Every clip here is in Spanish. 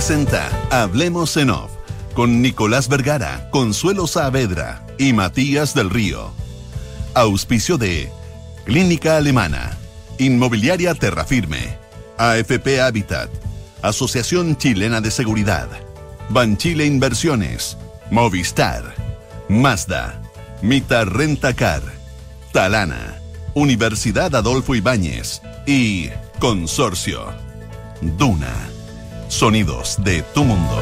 presenta Hablemos en Off con Nicolás Vergara, Consuelo Saavedra y Matías del Río. Auspicio de Clínica Alemana, Inmobiliaria Terrafirme, AFP Habitat, Asociación Chilena de Seguridad, Banchile Inversiones, Movistar, Mazda, Mita Rentacar, Talana, Universidad Adolfo Ibáñez y Consorcio. Duna. Sonidos de tu mundo.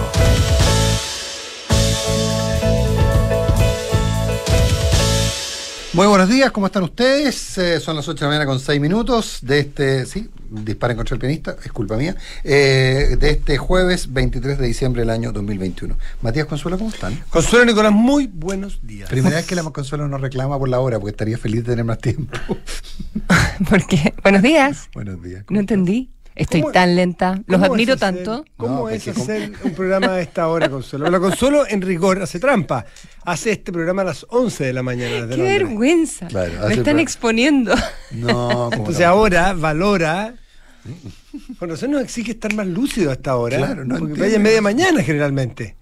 Muy buenos días, ¿cómo están ustedes? Eh, son las 8 de la mañana con 6 minutos de este, sí, disparen contra el pianista, es culpa mía, eh, de este jueves 23 de diciembre del año 2021. Matías Consuelo, ¿cómo están? Consuelo Nicolás, muy buenos días. Primera vez que la Consuelo nos reclama por la hora, porque estaría feliz de tener más tiempo. ¿Por qué? Buenos días. buenos días. No entendí. Estoy tan lenta, los admiro tanto. ¿Cómo no, es hacer un programa a esta hora, Consuelo? La Consuelo, en rigor, hace trampa. Hace este programa a las 11 de la mañana. De ¡Qué vergüenza! Me están exponiendo. No, Entonces ahora valora. Con razón nos exige estar más lúcido a esta hora. Claro, no porque vaya media mañana generalmente.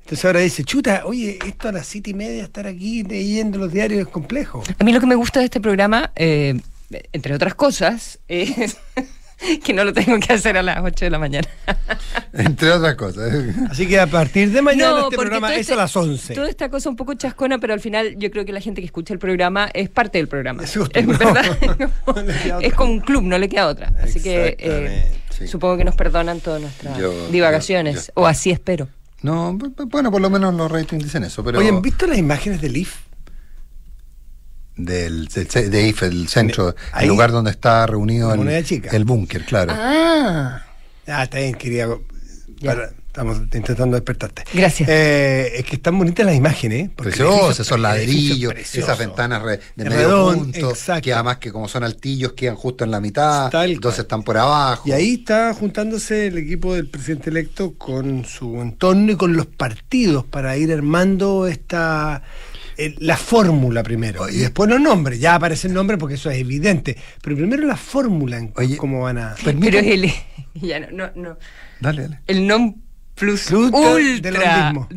Entonces ahora dice, chuta, oye, esto a las siete y media estar aquí leyendo los diarios es complejo. A mí lo que me gusta de este programa, eh, entre otras cosas, es que no lo tengo que hacer a las 8 de la mañana. Entre otras cosas. Así que a partir de mañana este programa es este a las 11. Toda esta cosa un poco chascona, pero al final yo creo que la gente que escucha el programa es parte del programa. Es, verdad. es como un club, no le queda otra. Así que eh, supongo que nos perdonan todas nuestras divagaciones, o así espero. No, bueno, por lo menos los ratings dicen eso. Pero... Oye, ¿han visto las imágenes del IF? Del, de IFE, el centro, el lugar donde está reunido el, el búnker, claro. Ah, ah está bien, quería. estamos intentando despertarte. Gracias. Eh, es que están bonitas las imágenes. Preciosas, esos ladrillos, esas ventanas de medio punto, que además que como son altillos quedan justo en la mitad, entonces están por abajo. Y ahí está juntándose el equipo del presidente electo con su entorno y con los partidos para ir armando esta la fórmula primero y después los nombres. Ya aparece el nombre porque eso es evidente. Pero primero la fórmula en cómo van a. Pero el, ya no, no, no. Dale, dale. El nombre plus, ultra de,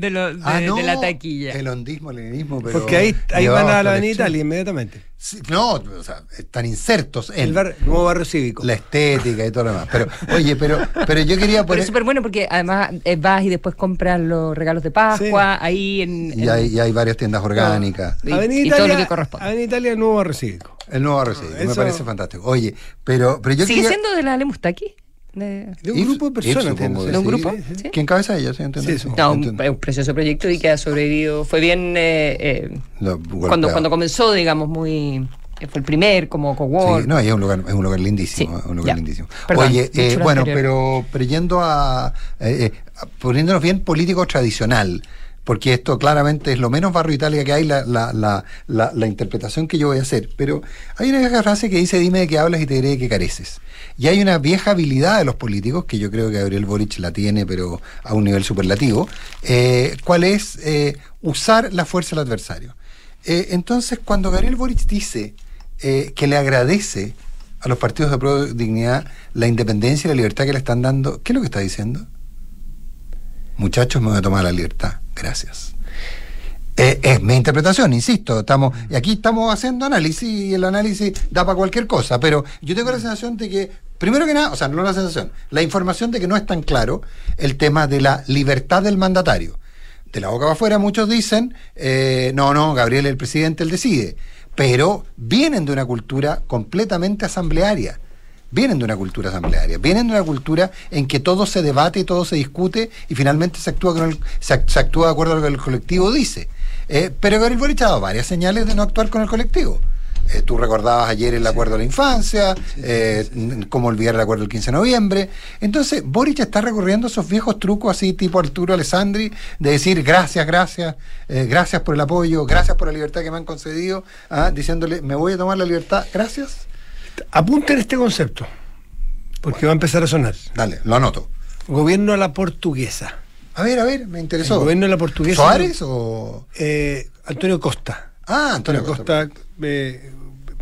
lo, de, ah, de, la taquilla. El hondismo, el helenismo, pero. Porque ahí, ahí van a la Italia inmediatamente. no, o sea, están insertos en el, nuevo barrio cívico. La estética y todo lo demás. Pero, oye, pero, pero yo quería poner. es súper bueno porque además eh, vas y después compras los regalos de Pascua ahí en. Y, hay, y hay varias tiendas orgánicas. Y, y, todo lo que corresponde. En Italia, el nuevo barrio cívico. El nuevo barrio cívico, me parece fantástico. Oye, pero, pero yo ¿Sigue siendo de la Lemustaki? De, un grupo de personas. ¿De un grupo? ¿Sí? ¿Quién cabeza ella? ¿sí? no, un, un, precioso proyecto y que ha sobrevivido. Fue bien eh, eh, cuando, cuando comenzó, digamos, muy fue el primer como cowork. Sí, no, es un lugar, es un lugar lindísimo, un lugar lindísimo. Oye, eh, bueno, pero, pero yendo a, eh, poniéndonos bien político tradicional, porque esto claramente es lo menos barrio Italia que hay, la, la, la, la, interpretación que yo voy a hacer. Pero hay una vieja frase que dice, dime de qué hablas y te diré de qué careces. Y hay una vieja habilidad de los políticos, que yo creo que Gabriel Boric la tiene, pero a un nivel superlativo, eh, cuál es eh, usar la fuerza del adversario. Eh, entonces, cuando Gabriel Boric dice que le agradece a los partidos de pro dignidad la independencia y la libertad que le están dando, ¿qué es lo que está diciendo? Muchachos, me voy a tomar la libertad. Gracias. Eh, es mi interpretación, insisto, estamos, y aquí estamos haciendo análisis y el análisis da para cualquier cosa, pero yo tengo la sensación de que, primero que nada, o sea, no la sensación, la información de que no es tan claro el tema de la libertad del mandatario. De la boca para afuera muchos dicen, eh, no, no, Gabriel el presidente, él decide, pero vienen de una cultura completamente asamblearia vienen de una cultura asamblearia, vienen de una cultura en que todo se debate y todo se discute y finalmente se actúa, con el, se, actúa de acuerdo a lo que el colectivo dice. Eh, pero Gabriel Boric ha dado varias señales de no actuar con el colectivo. Eh, tú recordabas ayer el acuerdo de la infancia, eh, cómo olvidar el acuerdo del 15 de noviembre. Entonces, Boric está recorriendo esos viejos trucos así tipo Arturo Alessandri, de decir gracias, gracias, gracias por el apoyo, gracias por la libertad que me han concedido, ah, diciéndole, me voy a tomar la libertad, gracias. Apunten este concepto, porque va a empezar a sonar. Dale, lo anoto. Gobierno a la portuguesa. A ver, a ver, me interesó. gobierno a la portuguesa. ¿Suárez o...? Eh, Antonio Costa. Ah, Antonio, Costa. Eh,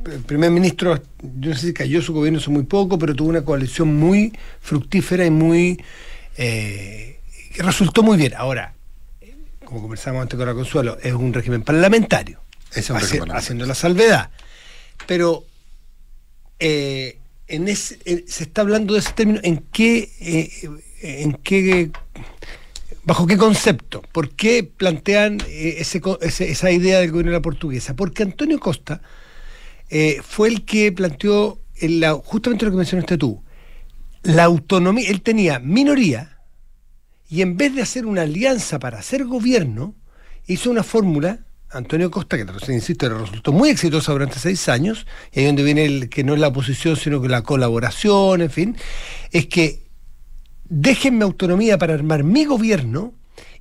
el primer ministro, yo no sé si cayó su gobierno hace muy poco, pero tuvo una coalición muy fructífera y muy... Eh, resultó muy bien. Ahora, como conversábamos antes con la Consuelo, es un régimen parlamentario. Es un régimen parlamentario. Haciendo la salvedad. Pero eh, en se está hablando de ese término, ¿en qué, eh, en qué, bajo qué concepto? ¿Por qué plantean eh, esa idea del gobierno de la portuguesa? Porque Antonio Costa fue el que planteó justamente lo que mencionaste tú, la autonomía, él tenía minoría y en vez de hacer una alianza para hacer gobierno, hizo una fórmula Antonio Costa, que insisto, resultó muy exitosa durante seis años, y ahí donde viene el que no es la oposición, sino que la colaboración, en fin, es que déjenme autonomía para armar mi gobierno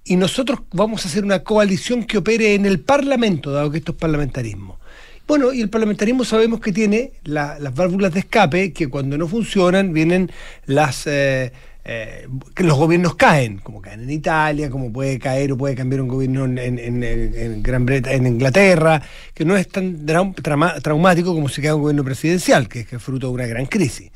y nosotros vamos a hacer una coalición que opere en el Parlamento, dado que esto es parlamentarismo. Bueno, y el parlamentarismo sabemos que tiene las válvulas de escape, que cuando no funcionan vienen las... Eh, eh, que los gobiernos caen, como caen en Italia, como puede caer o puede cambiar un gobierno en, Gran Bretaña, en Inglaterra, que no es tan traumático como si queda un gobierno presidencial, que es, fruto de una gran crisis.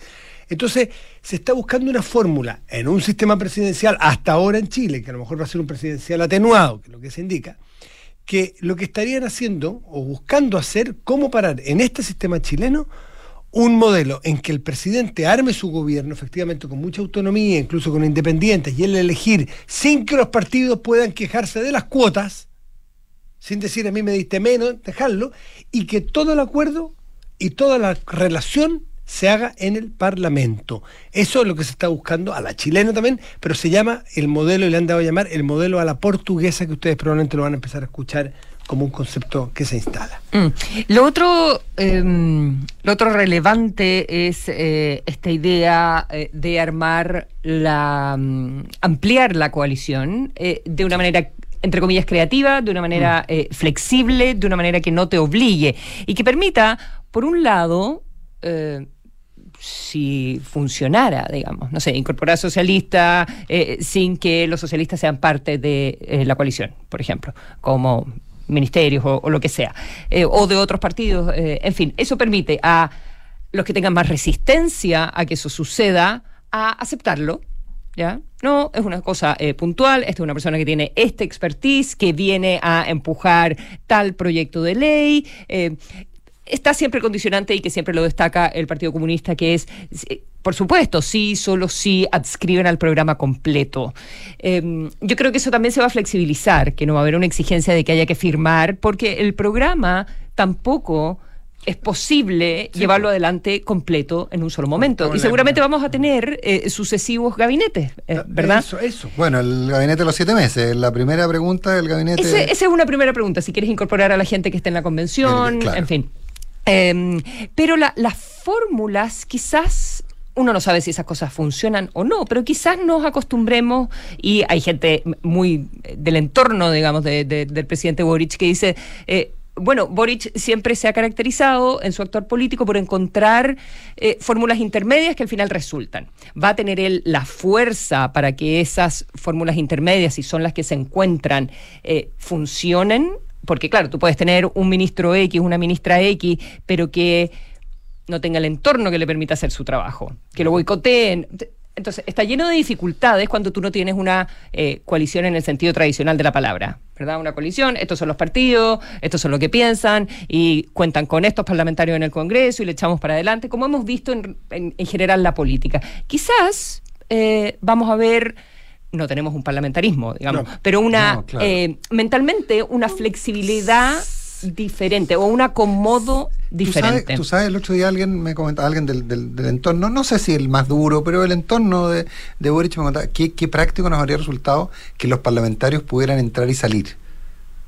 Entonces, se está buscando una fórmula en un sistema presidencial, hasta ahora en Chile, que a lo mejor va a ser un presidencial atenuado, que es lo que se indica, que lo que estarían haciendo o buscando hacer, cómo parar en este sistema chileno un modelo en que el presidente arme su gobierno efectivamente con mucha autonomía, incluso con independientes, y él elegir sin que los partidos puedan quejarse de las cuotas, sin decir a mí me diste menos, dejarlo, y que todo el acuerdo y toda la relación se haga en el Parlamento. Eso es lo que se está buscando a la chilena también, pero se llama el modelo, y le han dado a llamar el modelo a la portuguesa, que ustedes probablemente lo van a empezar a escuchar como un concepto que se instala. Mm. Lo otro, em, lo otro relevante es eh, esta idea eh, de armar la mm, ampliar la coalición eh, de una manera entre comillas creativa, de una manera mm. flexible, de una manera que no te obligue y que permita, por un lado, si funcionara, digamos, no sé, incorporar socialista sin que los socialistas sean parte de la coalición, por ejemplo, como ministerios o, lo que sea, eh, o de otros partidos, eh, en fin, eso permite a los que tengan más resistencia a que eso suceda, a aceptarlo, ¿ya? No, es una cosa eh, puntual, esta es una persona que tiene este expertise, que viene a empujar tal proyecto de ley, está siempre condicionante y que siempre lo destaca el Partido Comunista, que es, por supuesto, sí, solo sí adscriben al programa completo. Em, yo creo que eso también se va a flexibilizar, que no va a haber una exigencia de que haya que firmar, porque el programa tampoco es posible llevarlo adelante completo en un solo momento. y seguramente vamos a tener eh, sucesivos gabinetes, eh, ¿verdad? Eso, eso. Bueno, el gabinete de los siete meses. La primera pregunta del gabinete. esa es una primera pregunta. Si quieres incorporar a la gente que esté en la convención, en fin. Em, pero las fórmulas quizás uno no sabe si esas cosas funcionan o no, pero quizás nos acostumbremos, y hay gente muy del entorno, digamos, del presidente Boric que dice, eh, bueno, Boric siempre se ha caracterizado en su actor político por encontrar eh, fórmulas intermedias que al final resultan. Va a tener él la fuerza para que esas fórmulas intermedias, si son las que se encuentran, eh, funcionen porque claro, tú puedes tener un ministro X, una ministra X, pero que no tenga el entorno que le permita hacer su trabajo, que lo boicoteen. Entonces, está lleno de dificultades cuando tú no tienes una eh, coalición en el sentido tradicional de la palabra, ¿verdad? Una coalición, estos son los partidos, estos son lo que piensan y cuentan con estos parlamentarios en el Congreso y le echamos para adelante, como hemos visto en, en, general la política. Quizás eh, vamos a ver no tenemos un parlamentarismo, digamos, pero una eh, mentalmente una flexibilidad diferente o un acomodo diferente. Tú sabes, el otro día alguien me comentaba, alguien del, del, entorno, no sé si el más duro, pero el entorno de, de Boric me comentaba qué, qué práctico nos habría resultado que los parlamentarios pudieran entrar y salir.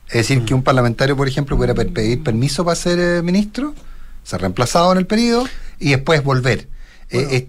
Es decir, que un parlamentario, por ejemplo, pudiera pedir permiso para ser eh, ministro, ser reemplazado en el periodo y después volver. Eh,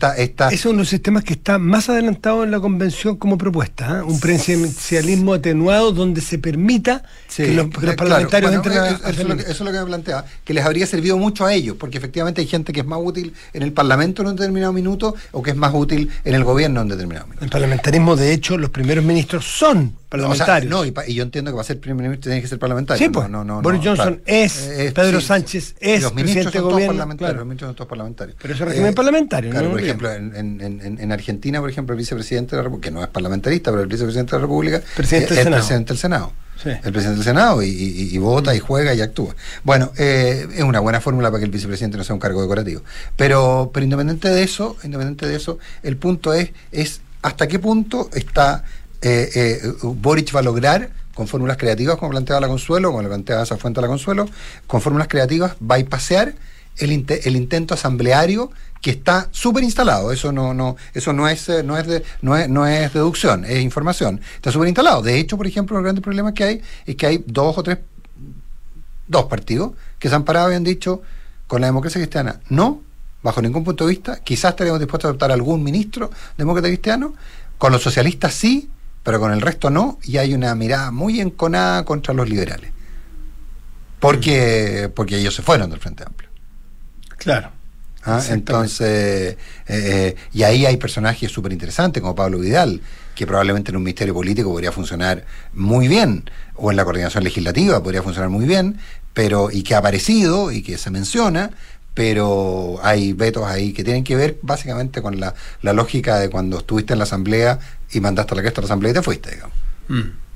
es uno de los sistemas que está más adelantado en la convención como propuesta, ¿eh? un presidencialismo atenuado donde se permita que, los, parlamentarios entren a, eso, es lo que, eso, es lo que me planteaba, que les habría servido mucho a ellos, porque efectivamente hay gente que es más útil en el Parlamento en un determinado minuto o que es más útil en el gobierno en un determinado minuto. El parlamentarismo, de hecho, los primeros ministros son parlamentario. no, y, yo entiendo que para ser primer ministro tiene que ser parlamentario. Sí, pues. No, no, Boris Johnson es, Pedro Sánchez es los presidente de gobierno. Parlamentarios, Los ministros son todos parlamentarios. Pero es régimen eh, parlamentario, claro, por ejemplo, en, en, en, Argentina, por ejemplo, el vicepresidente de la República, que no es parlamentarista, pero el vicepresidente de la República presidente es el presidente del Senado. El presidente del Senado y, vota y juega y actúa. Bueno, eh, es una buena fórmula para que el vicepresidente no sea un cargo decorativo. Pero, pero independiente de eso, independiente de eso, el punto es, es hasta qué punto está eh, eh, Boric va a lograr con fórmulas creativas, como planteaba la Consuelo, como le planteaba esa fuente la Consuelo, con fórmulas creativas va a pasear el, intento asambleario que está súper instalado. Eso no, eso no es, no es de, no es, deducción, es información. Está súper instalado. De hecho, por ejemplo, los grandes problemas que hay es que hay dos o tres, dos partidos que se han parado y han dicho con la democracia cristiana, no, bajo ningún punto de vista, quizás estaríamos dispuestos a adoptar algún ministro demócrata cristiano, con los socialistas sí, pero con el resto no, y hay una mirada muy enconada contra los liberales. Porque, porque ellos se fueron del Frente Amplio. Claro. ¿Ah? Entonces, eh, eh, y ahí hay personajes súper interesantes como Pablo Vidal, que probablemente en un ministerio político podría funcionar muy bien, o en la coordinación legislativa podría funcionar muy bien, pero y que ha aparecido y que se menciona, pero hay vetos ahí que tienen que ver básicamente con la, la lógica de cuando estuviste en la asamblea y mandaste la cresta a la asamblea y te fuiste, digamos. Mm.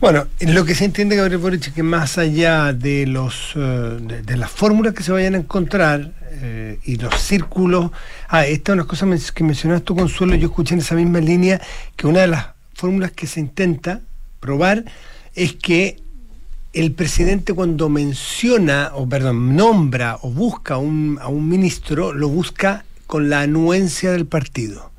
Bueno, lo que se entiende, Gabriel Boric, es que más allá de los eh, de, las fórmulas que se vayan a encontrar eh, y los círculos. Ah, esta es una cosa que mencionaste tú, Consuelo. Yo escuché en esa misma línea que una de las fórmulas que se intenta probar es que el presidente cuando menciona, o perdón, nombra o busca un, a un ministro, lo busca con la anuencia del partido.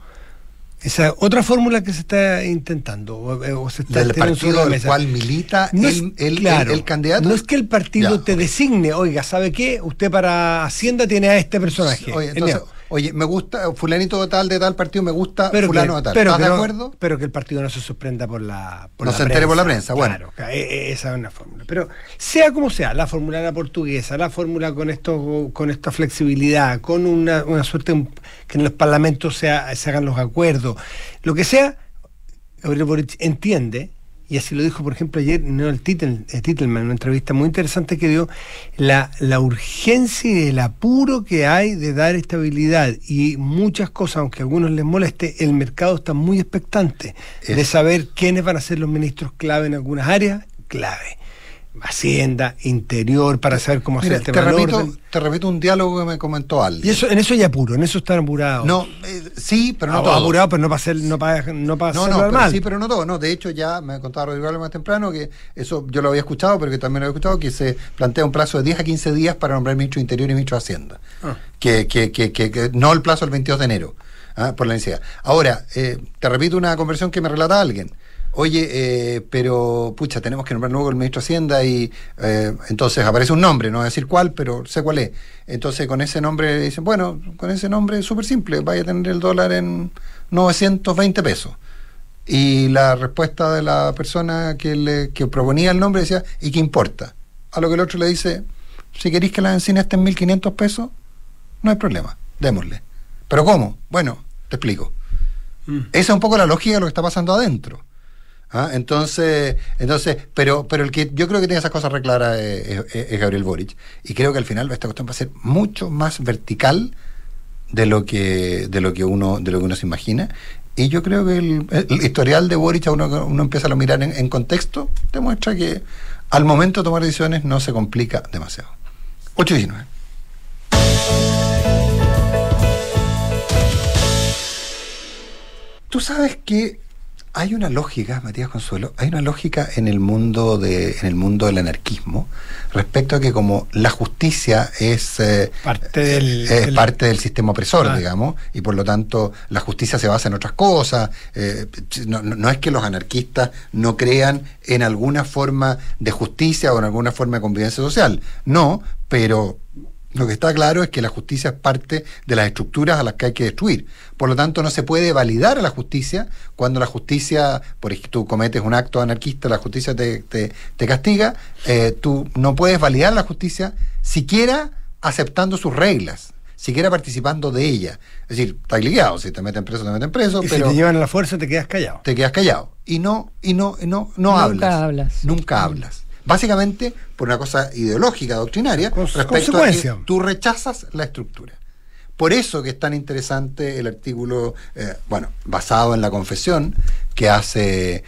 Esa otra fórmula que se está intentando. O, se está del partido del cual milita el, el, candidato. No es que el partido te designe, oiga, ¿sabe qué? Usted para Hacienda tiene a este personaje. Oye, entonces, oye, me gusta, fulanito de tal, de tal partido, me gusta pero fulano de tal. Pero, ¿Estás de acuerdo? Pero que el partido no se sorprenda por la por No se entere por la prensa, bueno. Claro, e, e, esa es una fórmula. Pero sea como sea, la fórmula la portuguesa, la fórmula con esto, con esta flexibilidad, con una, una suerte que en los parlamentos se hagan los acuerdos, lo que sea, Gabriel Boric entiende y así lo dijo, por ejemplo, ayer no el Titelman, en una entrevista muy interesante que dio, la, la urgencia y el apuro que hay de dar estabilidad y muchas cosas, aunque a algunos les moleste, el mercado está muy expectante de saber quiénes van a ser los ministros clave en algunas áreas clave. Hacienda, Interior, para saber cómo hacer este te repito, te repito un diálogo que me comentó alguien. Y eso, en eso ya apuro, en eso está apurado. No, eh, sí, pero no ah, todo. Apurado, pero no para hacer, no para, no para no, no, pero Sí, pero no todo. No, de hecho ya me contaba Rodrigo más temprano que eso yo lo había escuchado, pero que también lo había escuchado, que se plantea un plazo de 10 a 15 días para nombrar ministro de Interior y ministro de Hacienda. Ah. Que, que, que, que, no el plazo del 22 de enero, ¿ah? por la necesidad. Ahora, eh, te repito una conversión que me relata alguien oye, eh, pero pucha, tenemos que nombrar nuevo el ministro de Hacienda y eh, entonces aparece un nombre, no voy a decir cuál, pero sé cuál es. Entonces con ese nombre dicen, bueno, con ese nombre es súper simple, vaya a tener el dólar en 920 pesos. Y la respuesta de la persona que, le, que proponía el nombre decía, ¿y qué importa? A lo que el otro le dice, si queréis que la encina esté en 1500 pesos, no hay problema, démosle. ¿Pero cómo? Bueno, te explico. Mm. Esa es un poco la lógica de lo que está pasando adentro. ¿Ah? Entonces, entonces, pero, pero el que yo creo que tiene esas cosas reclaras es, Gabriel Boric. Y creo que al final esta cuestión va a ser mucho más vertical de lo que, de lo que uno, de lo que uno se imagina. Y yo creo que el, historial de Boric, uno, uno empieza a mirar en, en, contexto, demuestra que al momento de tomar decisiones no se complica demasiado. 8 y 19. Tú sabes que hay una lógica, Matías Consuelo, hay una lógica en el mundo de, en el mundo del anarquismo respecto a que como la justicia es eh, parte del, es parte del sistema opresor, ah. digamos, y por lo tanto la justicia se basa en otras cosas. Eh, no, no, es que los anarquistas no crean en alguna forma de justicia o en alguna forma de convivencia social. No, pero lo que está claro es que la justicia es parte de las estructuras a las que hay que destruir. Por lo tanto, no se puede validar a la justicia cuando la justicia, por ejemplo, tú cometes un acto anarquista, la justicia te, te, castiga, eh, tú no puedes validar a la justicia siquiera aceptando sus reglas, siquiera participando de ella. Es decir, estás liquidado, si te meten preso, te meten preso. pero si te llevan a la fuerza, te quedas callado. Te quedas callado. Y no, y no, y no, no Nunca hablas. hablas. Nunca hablas. Básicamente por una cosa ideológica, doctrinaria, respecto a que tú rechazas la estructura. Por eso que es tan interesante el artículo, eh, bueno, basado en la confesión que hace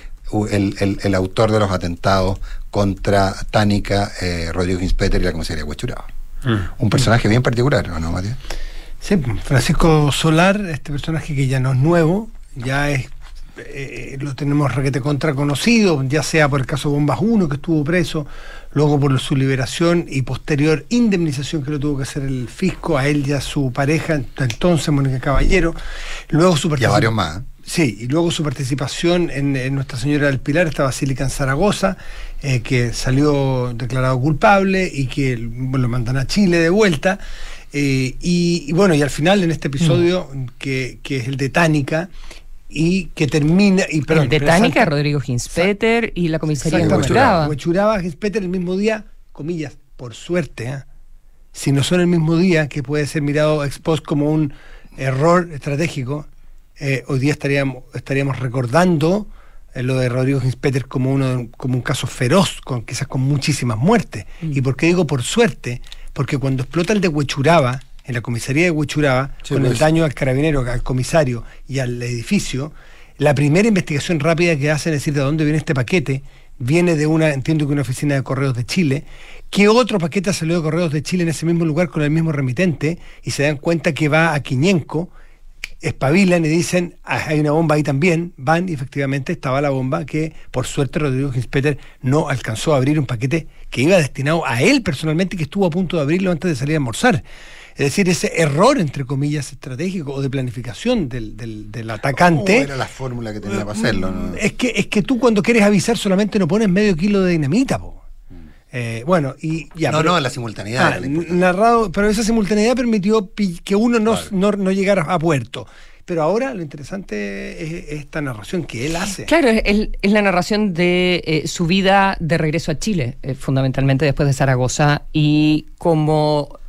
el, autor de los atentados contra Tánica, eh, Rodrigo Ginspeter y la comisaría Huachuraba. Mm. Un personaje bien particular, ¿no, Matías? Sí, Francisco Solar, este personaje que ya no es nuevo, ya es eh, lo tenemos requete contra conocido, ya sea por el caso Bombas 1, que estuvo preso, luego por su liberación y posterior indemnización que lo tuvo que hacer el fisco a él y a su pareja, entonces Mónica Caballero, luego su. Y a varios más. Sí, y luego su participación en, Nuestra Señora del Pilar, esta basílica en Zaragoza, eh, que salió declarado culpable y que lo mandan a Chile de vuelta. Eh, y, bueno, y al final en este episodio, mm. que, que, es el de Tánica, y que termina. Y, perdón, el Rodrigo Ginspeter y la comisaría de Huachuraba. Huachuraba, Ginspeter el mismo día, comillas, por suerte, ¿eh? si no son el mismo día, que puede ser mirado ex post como un error estratégico, eh, hoy día estaríamos, estaríamos recordando eh, lo de Rodrigo Ginspeter como, uno, como un caso feroz, con quizás con muchísimas muertes. Mm. ¿Y por qué digo por suerte? Porque cuando explota el de Huachuraba, en la comisaría de Huechuraba, con el pues. daño al carabinero, al comisario y al edificio, la primera investigación rápida que hacen es decir de dónde viene este paquete, viene de una, entiendo que una oficina de correos de Chile, que otro paquete salió de correos de Chile en ese mismo lugar con el mismo remitente y se dan cuenta que va a Quiñenco, espabilan y dicen, ah, hay una bomba ahí también, van y efectivamente estaba la bomba que por suerte Rodrigo Ginspeter no alcanzó a abrir un paquete que iba destinado a él personalmente y que estuvo a punto de abrirlo antes de salir a almorzar. Es decir, ese error, entre comillas, estratégico o de planificación del, del, atacante. era la fórmula que tenía para hacerlo? Es, que, es que tú cuando quieres avisar solamente no pones medio kilo de dinamita, po. Mm. Eh, bueno, y ya. No, no, la simultaneidad. Ah, narrado, pero esa simultaneidad permitió que uno no, no, llegara a puerto. Pero ahora lo interesante es, esta narración que él hace. Claro, es, la narración de eh, su vida de regreso a Chile, eh, fundamentalmente después de Zaragoza, y como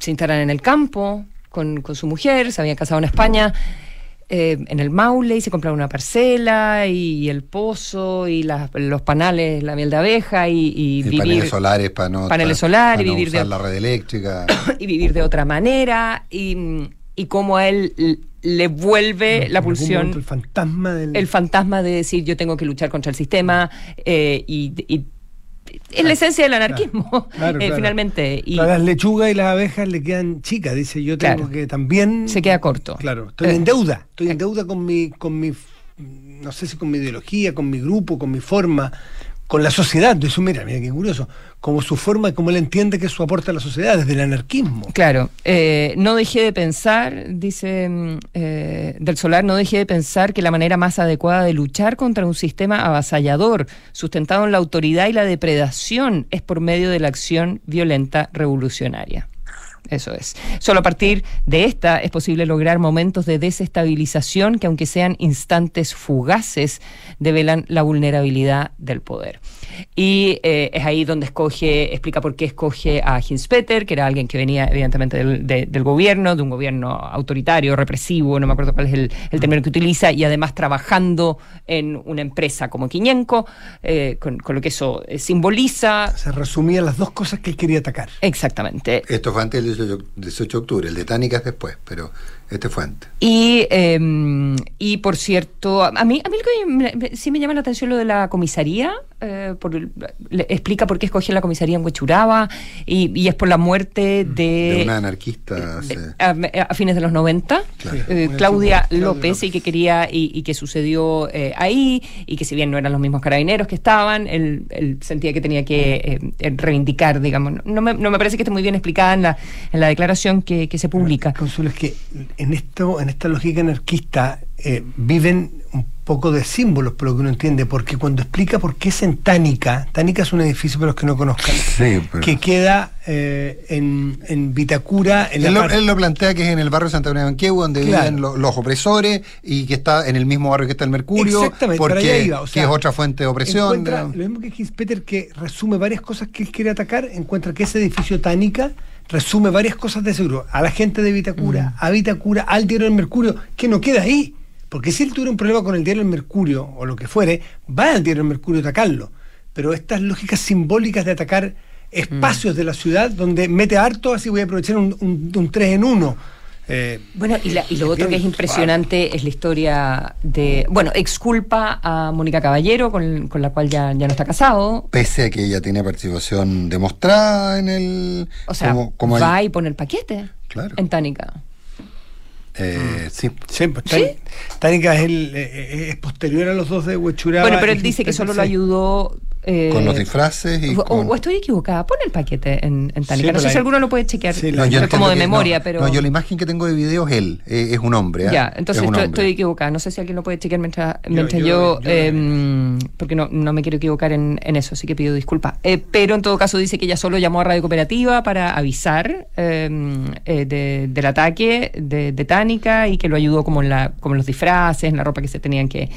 se instalan en el campo con, su mujer, se habían casado en España. Eh, en el Maule y se compraron una parcela y, el pozo y los panales, la miel de abeja y, vivir paneles solares para no paneles solares y vivir de la red eléctrica y vivir de otra manera y, y cómo a él le vuelve la pulsión el fantasma del... el fantasma de decir yo tengo que luchar contra el sistema eh, y es la esencia del anarquismo, eh, finalmente. Y las lechugas y las abejas le quedan chicas, dice yo tengo que también... Se queda corto. Claro, estoy en deuda, estoy en deuda con mi, con mi, no sé si con mi ideología, con mi grupo, con mi forma, con la sociedad. Entonces, mira, mira qué curioso, como su forma, como él entiende que es su aporte a la sociedad, desde el anarquismo. Claro, eh, no dejé de pensar, dice mm, eh, Del Solar, no dejé de pensar que la manera más adecuada de luchar contra un sistema avasallador, sustentado en la autoridad y la depredación, es por medio de la acción violenta revolucionaria. Eso es. Solo a partir de esta es posible lograr momentos de desestabilización que, aunque sean instantes fugaces, develan la vulnerabilidad del poder. Y eh, es ahí donde escoge, explica por qué escoge a Hinspeter, que era alguien que venía evidentemente del, gobierno, de un gobierno autoritario, represivo, no me acuerdo cuál es el, término que utiliza, y además trabajando en una empresa como Quiñenco, eh, con, lo que eso eh, simboliza. Se resumían las dos cosas que él quería atacar. Exactamente. Esto fue antes del 18 de octubre, el de Tánica es después, pero este fue antes. Y, em, y por cierto, a mí, a mí sí me llama la atención lo de la comisaría, eh, explica por qué escogió la comisaría en Huechuraba y, es por la muerte de... De una anarquista. a, fines de los 90, eh, Claudia López, y que quería, y, que sucedió eh, ahí, y que si bien no eran los mismos carabineros que estaban, él, sentía que tenía que reivindicar, digamos, no me, no me, parece que esté muy bien explicada en la, en la declaración que, que se publica. Consuelo, es que en, esto, en esta lógica anarquista eh, viven un poco de símbolos, por lo que uno entiende, porque cuando explica por qué es en Tánica, Tánica es un edificio para los que no conozcan, que queda eh, en, en, Vitacura. En él, lo, plantea que es en el barrio de Santa María de donde viven los, opresores y que está en el mismo barrio que está el Mercurio, Exactamente, porque iba, que es otra fuente de opresión. Lo mismo que Peter que resume varias cosas que él quiere atacar, encuentra que ese edificio Tánica resume varias cosas de seguro. A la gente de Vitacura, mm. a Vitacura, al diario del Mercurio, que no queda ahí. Porque si él tuviera un problema con el diario del Mercurio o lo que fuere, va al diario del Mercurio a atacarlo. Pero estas lógicas simbólicas de atacar espacios mm. de la ciudad donde mete harto, así voy a aprovechar un, un, 3 en 1 eh, bueno, y, lo otro que es impresionante es la historia de. Bueno, exculpa a Mónica Caballero, con, la cual ya, ya no está casado. Pese a que ella tiene participación demostrada en el. O sea, como, va y pone el paquete claro. en Tánica. Eh, sí. Pues, Tánica es, el, eh, eh, es posterior a los dos de Huechuraba. Bueno, pero él dice que solo lo ayudó eh, con los disfraces y o, estoy equivocada, pon el paquete en, en Tánica. no sé si alguno lo puede chequear como de memoria, pero. No, yo la imagen que tengo de video es él, es un hombre. ¿eh? Ya, entonces estoy, equivocada. No sé si alguien lo puede chequear mientras, mientras yo. em, porque no, no me quiero equivocar en, en eso, así que pido disculpas. Eh, pero en todo caso dice que ella solo llamó a Radio Cooperativa para avisar em, eh, de, del ataque de, de Tánica y que lo ayudó como en, la, como en los disfraces, en la ropa que se tenían que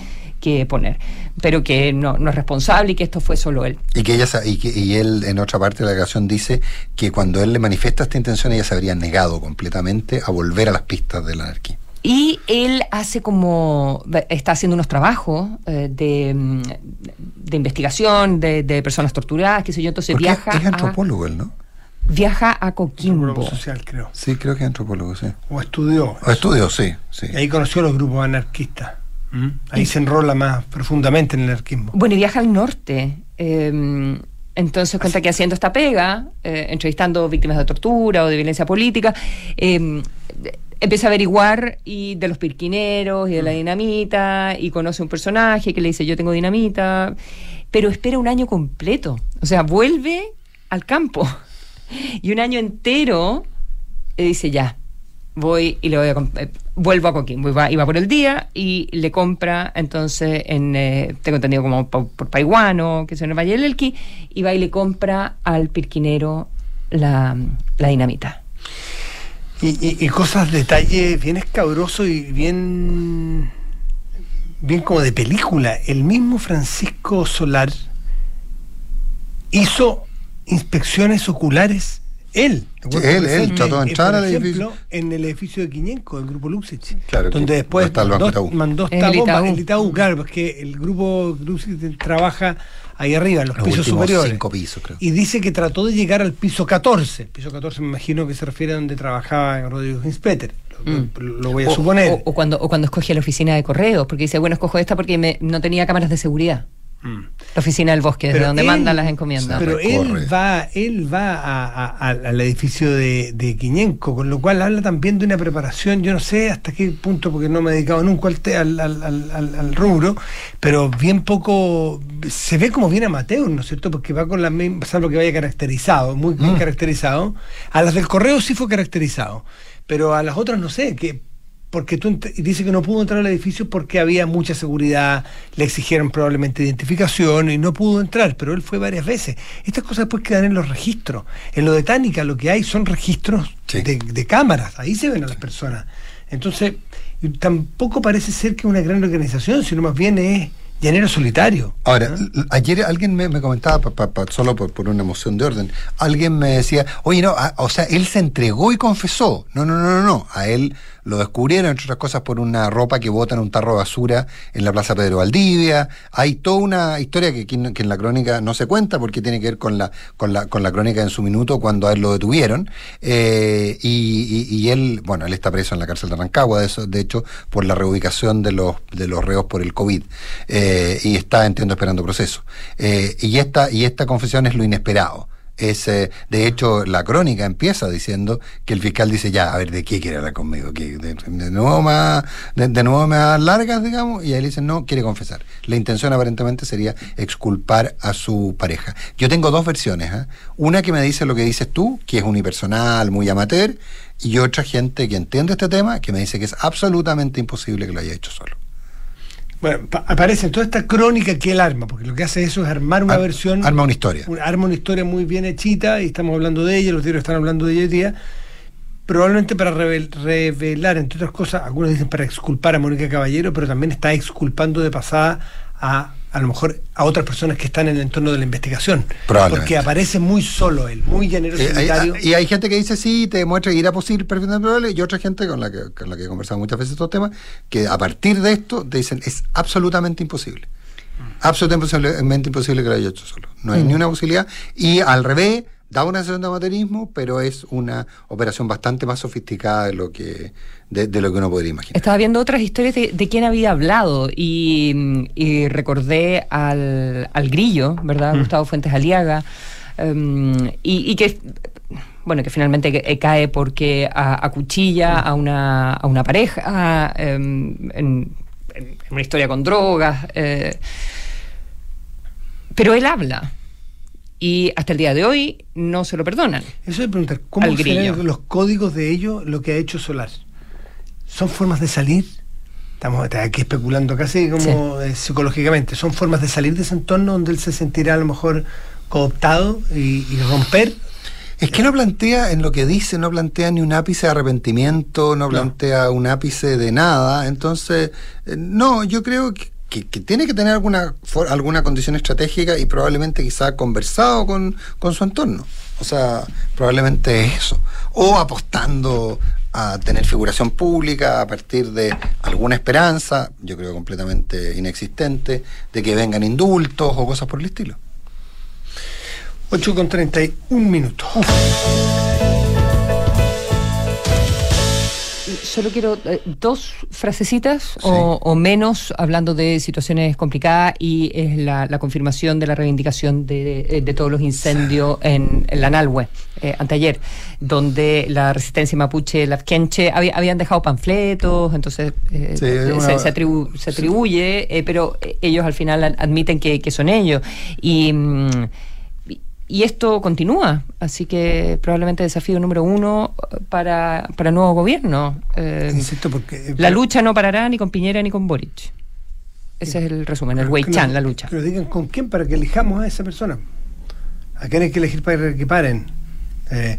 que poner, pero que no, no, es responsable y que esto fue solo él. Y que ella y, que, y él en otra parte de la declaración dice que cuando él le manifiesta esta intención ella se habría negado completamente a volver a las pistas de la anarquía. Y él hace como, está haciendo unos trabajos eh, de, de, investigación de, de, personas torturadas, qué sé yo, entonces viaja. Es antropólogo él, ¿no? Viaja a Coquimbo. social, creo. Sí, creo que es antropólogo, sí. O estudió. O estudió, sí, sí. Y ahí conoció a los grupos anarquistas. ¿Mm? Ahí se enrola más profundamente en el anarquismo. Bueno, y viaja al norte. Em, entonces cuenta que haciendo esta pega, eh, entrevistando víctimas de tortura o de violencia política, em, empieza a averiguar y de los pirquineros y de la mm. dinamita y conoce un personaje que le dice yo tengo dinamita, pero espera un año completo. O sea, vuelve al campo y un año entero eh, dice ya, voy y le voy a eh, vuelvo a Coquimbo, iba, por el día y le compra entonces en eh, tengo entendido como por, Paiguano, que es en el Valle del Elqui, y va y le compra al pirquinero la, dinamita. Y, cosas, detalle bien escabroso y bien bien como de película. El mismo Francisco Solar hizo inspecciones oculares él, él, él trató de entrar al edificio. En el edificio de Quiñenco, el grupo Luxich. donde después mandó, esta bomba. El Itaú, claro, porque el grupo Luxich trabaja ahí arriba, en los, pisos superiores. pisos, creo. Y dice que trató de llegar al piso 14. Piso 14 me imagino que se refiere a donde trabajaba Rodrigo Hinspeter. Lo, lo, voy a suponer. O, cuando, o cuando escoge la oficina de correos, porque dice, bueno, escojo esta porque no tenía cámaras de seguridad. La oficina del bosque, desde donde mandan las encomiendas. Pero él va, él va al edificio de, de, Quiñenco, con lo cual habla también de una preparación, yo no sé hasta qué punto, porque no me he dedicado nunca al, al, al, rubro, pero bien poco, se ve como bien amateur, ¿no es cierto? Porque va con la misma, salvo que vaya caracterizado, muy bien mm. caracterizado. A las del correo sí fue caracterizado, pero a las otras no sé, que porque tú dice que no pudo entrar al edificio porque había mucha seguridad, le exigieron probablemente identificación y no pudo entrar, pero él fue varias veces. Estas cosas después quedan en los registros. En lo de Tánica lo que hay son registros de, cámaras, ahí se ven a las personas. Entonces, tampoco parece ser que una gran organización, sino más bien es llanero solitario. Ahora, ayer alguien me, comentaba, solo por, una emoción de orden, alguien me decía, oye, no, o sea, él se entregó y confesó. No, no, no, no, no, a él lo descubrieron, entre otras cosas, por una ropa que bota en un tarro de basura en la Plaza Pedro Valdivia. Hay toda una historia que, que, en la crónica no se cuenta porque tiene que ver con la, con la, con la crónica en su minuto cuando a él lo detuvieron. Eh, y, él, bueno, él está preso en la cárcel de Rancagua, de, eso, de hecho, por la reubicación de los, de los reos por el COVID. Eh, y está, entiendo, esperando proceso. Eh, y, esta, y esta confesión es lo inesperado. Es, de hecho, la crónica empieza diciendo que el fiscal dice, ya, a ver, ¿de qué quiere hablar conmigo? De, nuevo más, de, nuevo más largas, digamos, y él dice, no, quiere confesar. La intención aparentemente sería exculpar a su pareja. Yo tengo dos versiones. ¿eh? Una que me dice lo que dices tú, que es unipersonal, muy amateur, y otra gente que entiende este tema, que me dice que es absolutamente imposible que lo haya hecho solo. Bueno, aparece en toda esta crónica que él arma, porque lo que hace eso es armar una versión. Arma una historia. arma una historia muy bien hechita y estamos hablando de ella, los diarios están hablando de ella hoy día. Probablemente para revelar, entre otras cosas, algunos dicen para exculpar a Mónica Caballero, pero también está exculpando de pasada a a lo mejor a otras personas que están en el entorno de la investigación. Porque aparece muy solo él, muy generoso. Eh, y hay gente que dice sí, te demuestra que irá posible perfectamente probable, y otra gente con la que, con la que he conversado muchas veces estos temas, que a partir de esto te dicen es absolutamente imposible. Absolutamente imposible que lo haya hecho solo. No hay mm. ni una posibilidad. Y al revés, da una sensación de amaterismo, pero es una operación bastante más sofisticada de lo que, de, lo que uno podría imaginar. Estaba viendo otras historias de, de quién había hablado y, recordé al, grillo, ¿verdad? Mm. Gustavo Fuentes Aliaga, em, y, que bueno, que finalmente cae porque acuchilla a una, a una pareja em, en, una historia con drogas. Eh, pero él habla y hasta el día de hoy no se lo perdonan. Eso de preguntar, ¿cómo son los códigos de ello lo que ha hecho Solar? ¿Son formas de salir? Estamos aquí especulando casi como eh, psicológicamente. ¿Son formas de salir de ese entorno donde él se sentirá a lo mejor cooptado y, romper? Es que no plantea, en lo que dice, no plantea ni un ápice de arrepentimiento, no, plantea un ápice de nada. Entonces, eh, no, yo creo que, que, tiene que tener alguna, alguna condición estratégica y probablemente quizá conversado con, su entorno. O sea, probablemente eso. O apostando a tener figuración pública a partir de alguna esperanza, yo creo completamente inexistente, de que vengan indultos o cosas por el estilo. 8 con 31 minutos solo quiero eh, dos frasecitas o, menos hablando de situaciones complicadas y es la, confirmación de la reivindicación de, de, todos los incendios en, la Nalhue, eh, anteayer, donde la resistencia mapuche, la Kenche, habían dejado panfletos, entonces eh, se, atribuye, pero ellos al final admiten que, que son ellos. Y. Mm, y esto continúa, así que probablemente desafío número uno para, para el nuevo gobierno. Eh, porque, eh, la lucha no parará ni con Piñera ni con Boric. Ese es el resumen, el Weichan, la lucha. Pero digan con quién para que elijamos a esa persona. ¿A quién hay que elegir para que paren? Eh,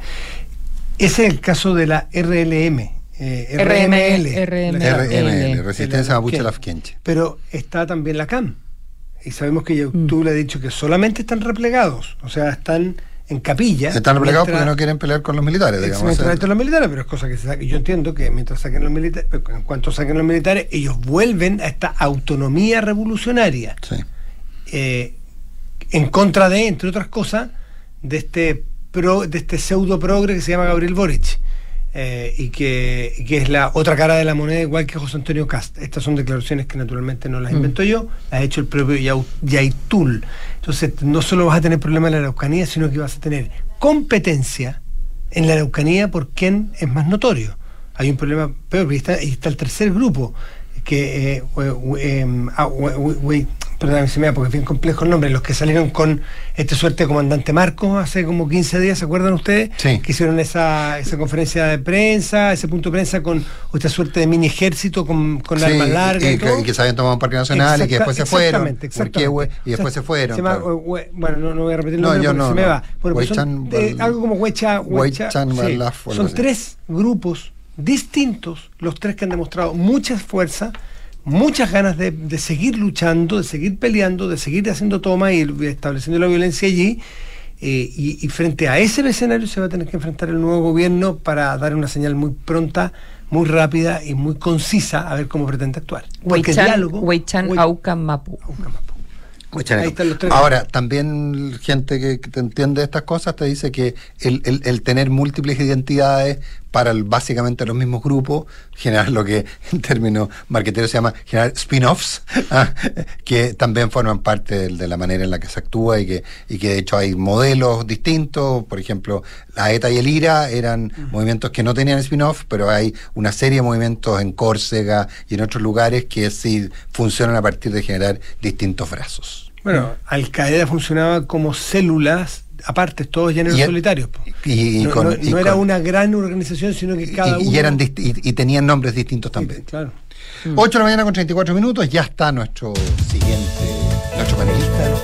ese es el caso de la RLM. Eh, RML, RML, Resistencia Mapuche Lafkenche. Pero está también la CAM y sabemos que mm. tú le has dicho que solamente están replegados, o sea, están en capilla. Están replegados porque no quieren pelear con los militares, digamos. los militares, pero es cosa que se saque. Yo entiendo que mientras saquen los militares, en cuanto saquen los militares, ellos vuelven a esta autonomía revolucionaria. Sí. Eh, en contra de, entre otras cosas, de este pro, de este pseudo progre que se llama Gabriel Boric. Eh, y, que, es la otra cara de la moneda, igual que José Antonio Cast. Estas son declaraciones que naturalmente no las mm. invento yo, las ha hecho el propio Yaitul. Entonces, no solo vas a tener problemas en la Araucanía, sino que vas a tener competencia en la Araucanía por quien es más notorio. Hay un problema peor, y está, está el tercer grupo, que eh, em, ah, perdón, se me porque es bien complejo el nombre, los que salieron con este suerte de comandante Marcos hace como 15 días, ¿se acuerdan ustedes? Sí. Que hicieron esa, esa conferencia de prensa, ese punto de prensa con esta suerte de mini ejército con, con armas largas. Y, que, se habían tomado un parque nacional y que después se fueron. Exactamente, y después se fueron. bueno, no, voy a repetir el nombre porque se me va. Bueno, pues son, algo como Huecha. Huecha son tres grupos distintos, los tres que han demostrado mucha fuerza muchas ganas de, seguir luchando, de seguir peleando, de seguir haciendo toma y estableciendo la violencia allí. Eh, y, frente a ese escenario se va a tener que enfrentar el nuevo gobierno para dar una señal muy pronta, muy rápida y muy concisa a ver cómo pretende actuar. Mapu. Ahora, también gente que, te entiende estas cosas te dice que el, tener múltiples identidades para básicamente los mismos grupos, generar lo que en términos marqueteros se llama generar spin-offs, ah, que también forman parte de, la manera en la que se actúa y que, y que de hecho hay modelos distintos. Por ejemplo, la ETA y el IRA eran movimientos que no tenían spin-off, pero hay una serie de movimientos en Córcega y en otros lugares que sí funcionan a partir de generar distintos brazos. Bueno, Al Qaeda funcionaba como células aparte, todos géneros solitarios. Y, no, era una gran organización, sino que cada uno. Eran y, tenían nombres distintos también. claro. 8 de la mañana con 34 minutos, ya está nuestro siguiente, nuestro panelista de los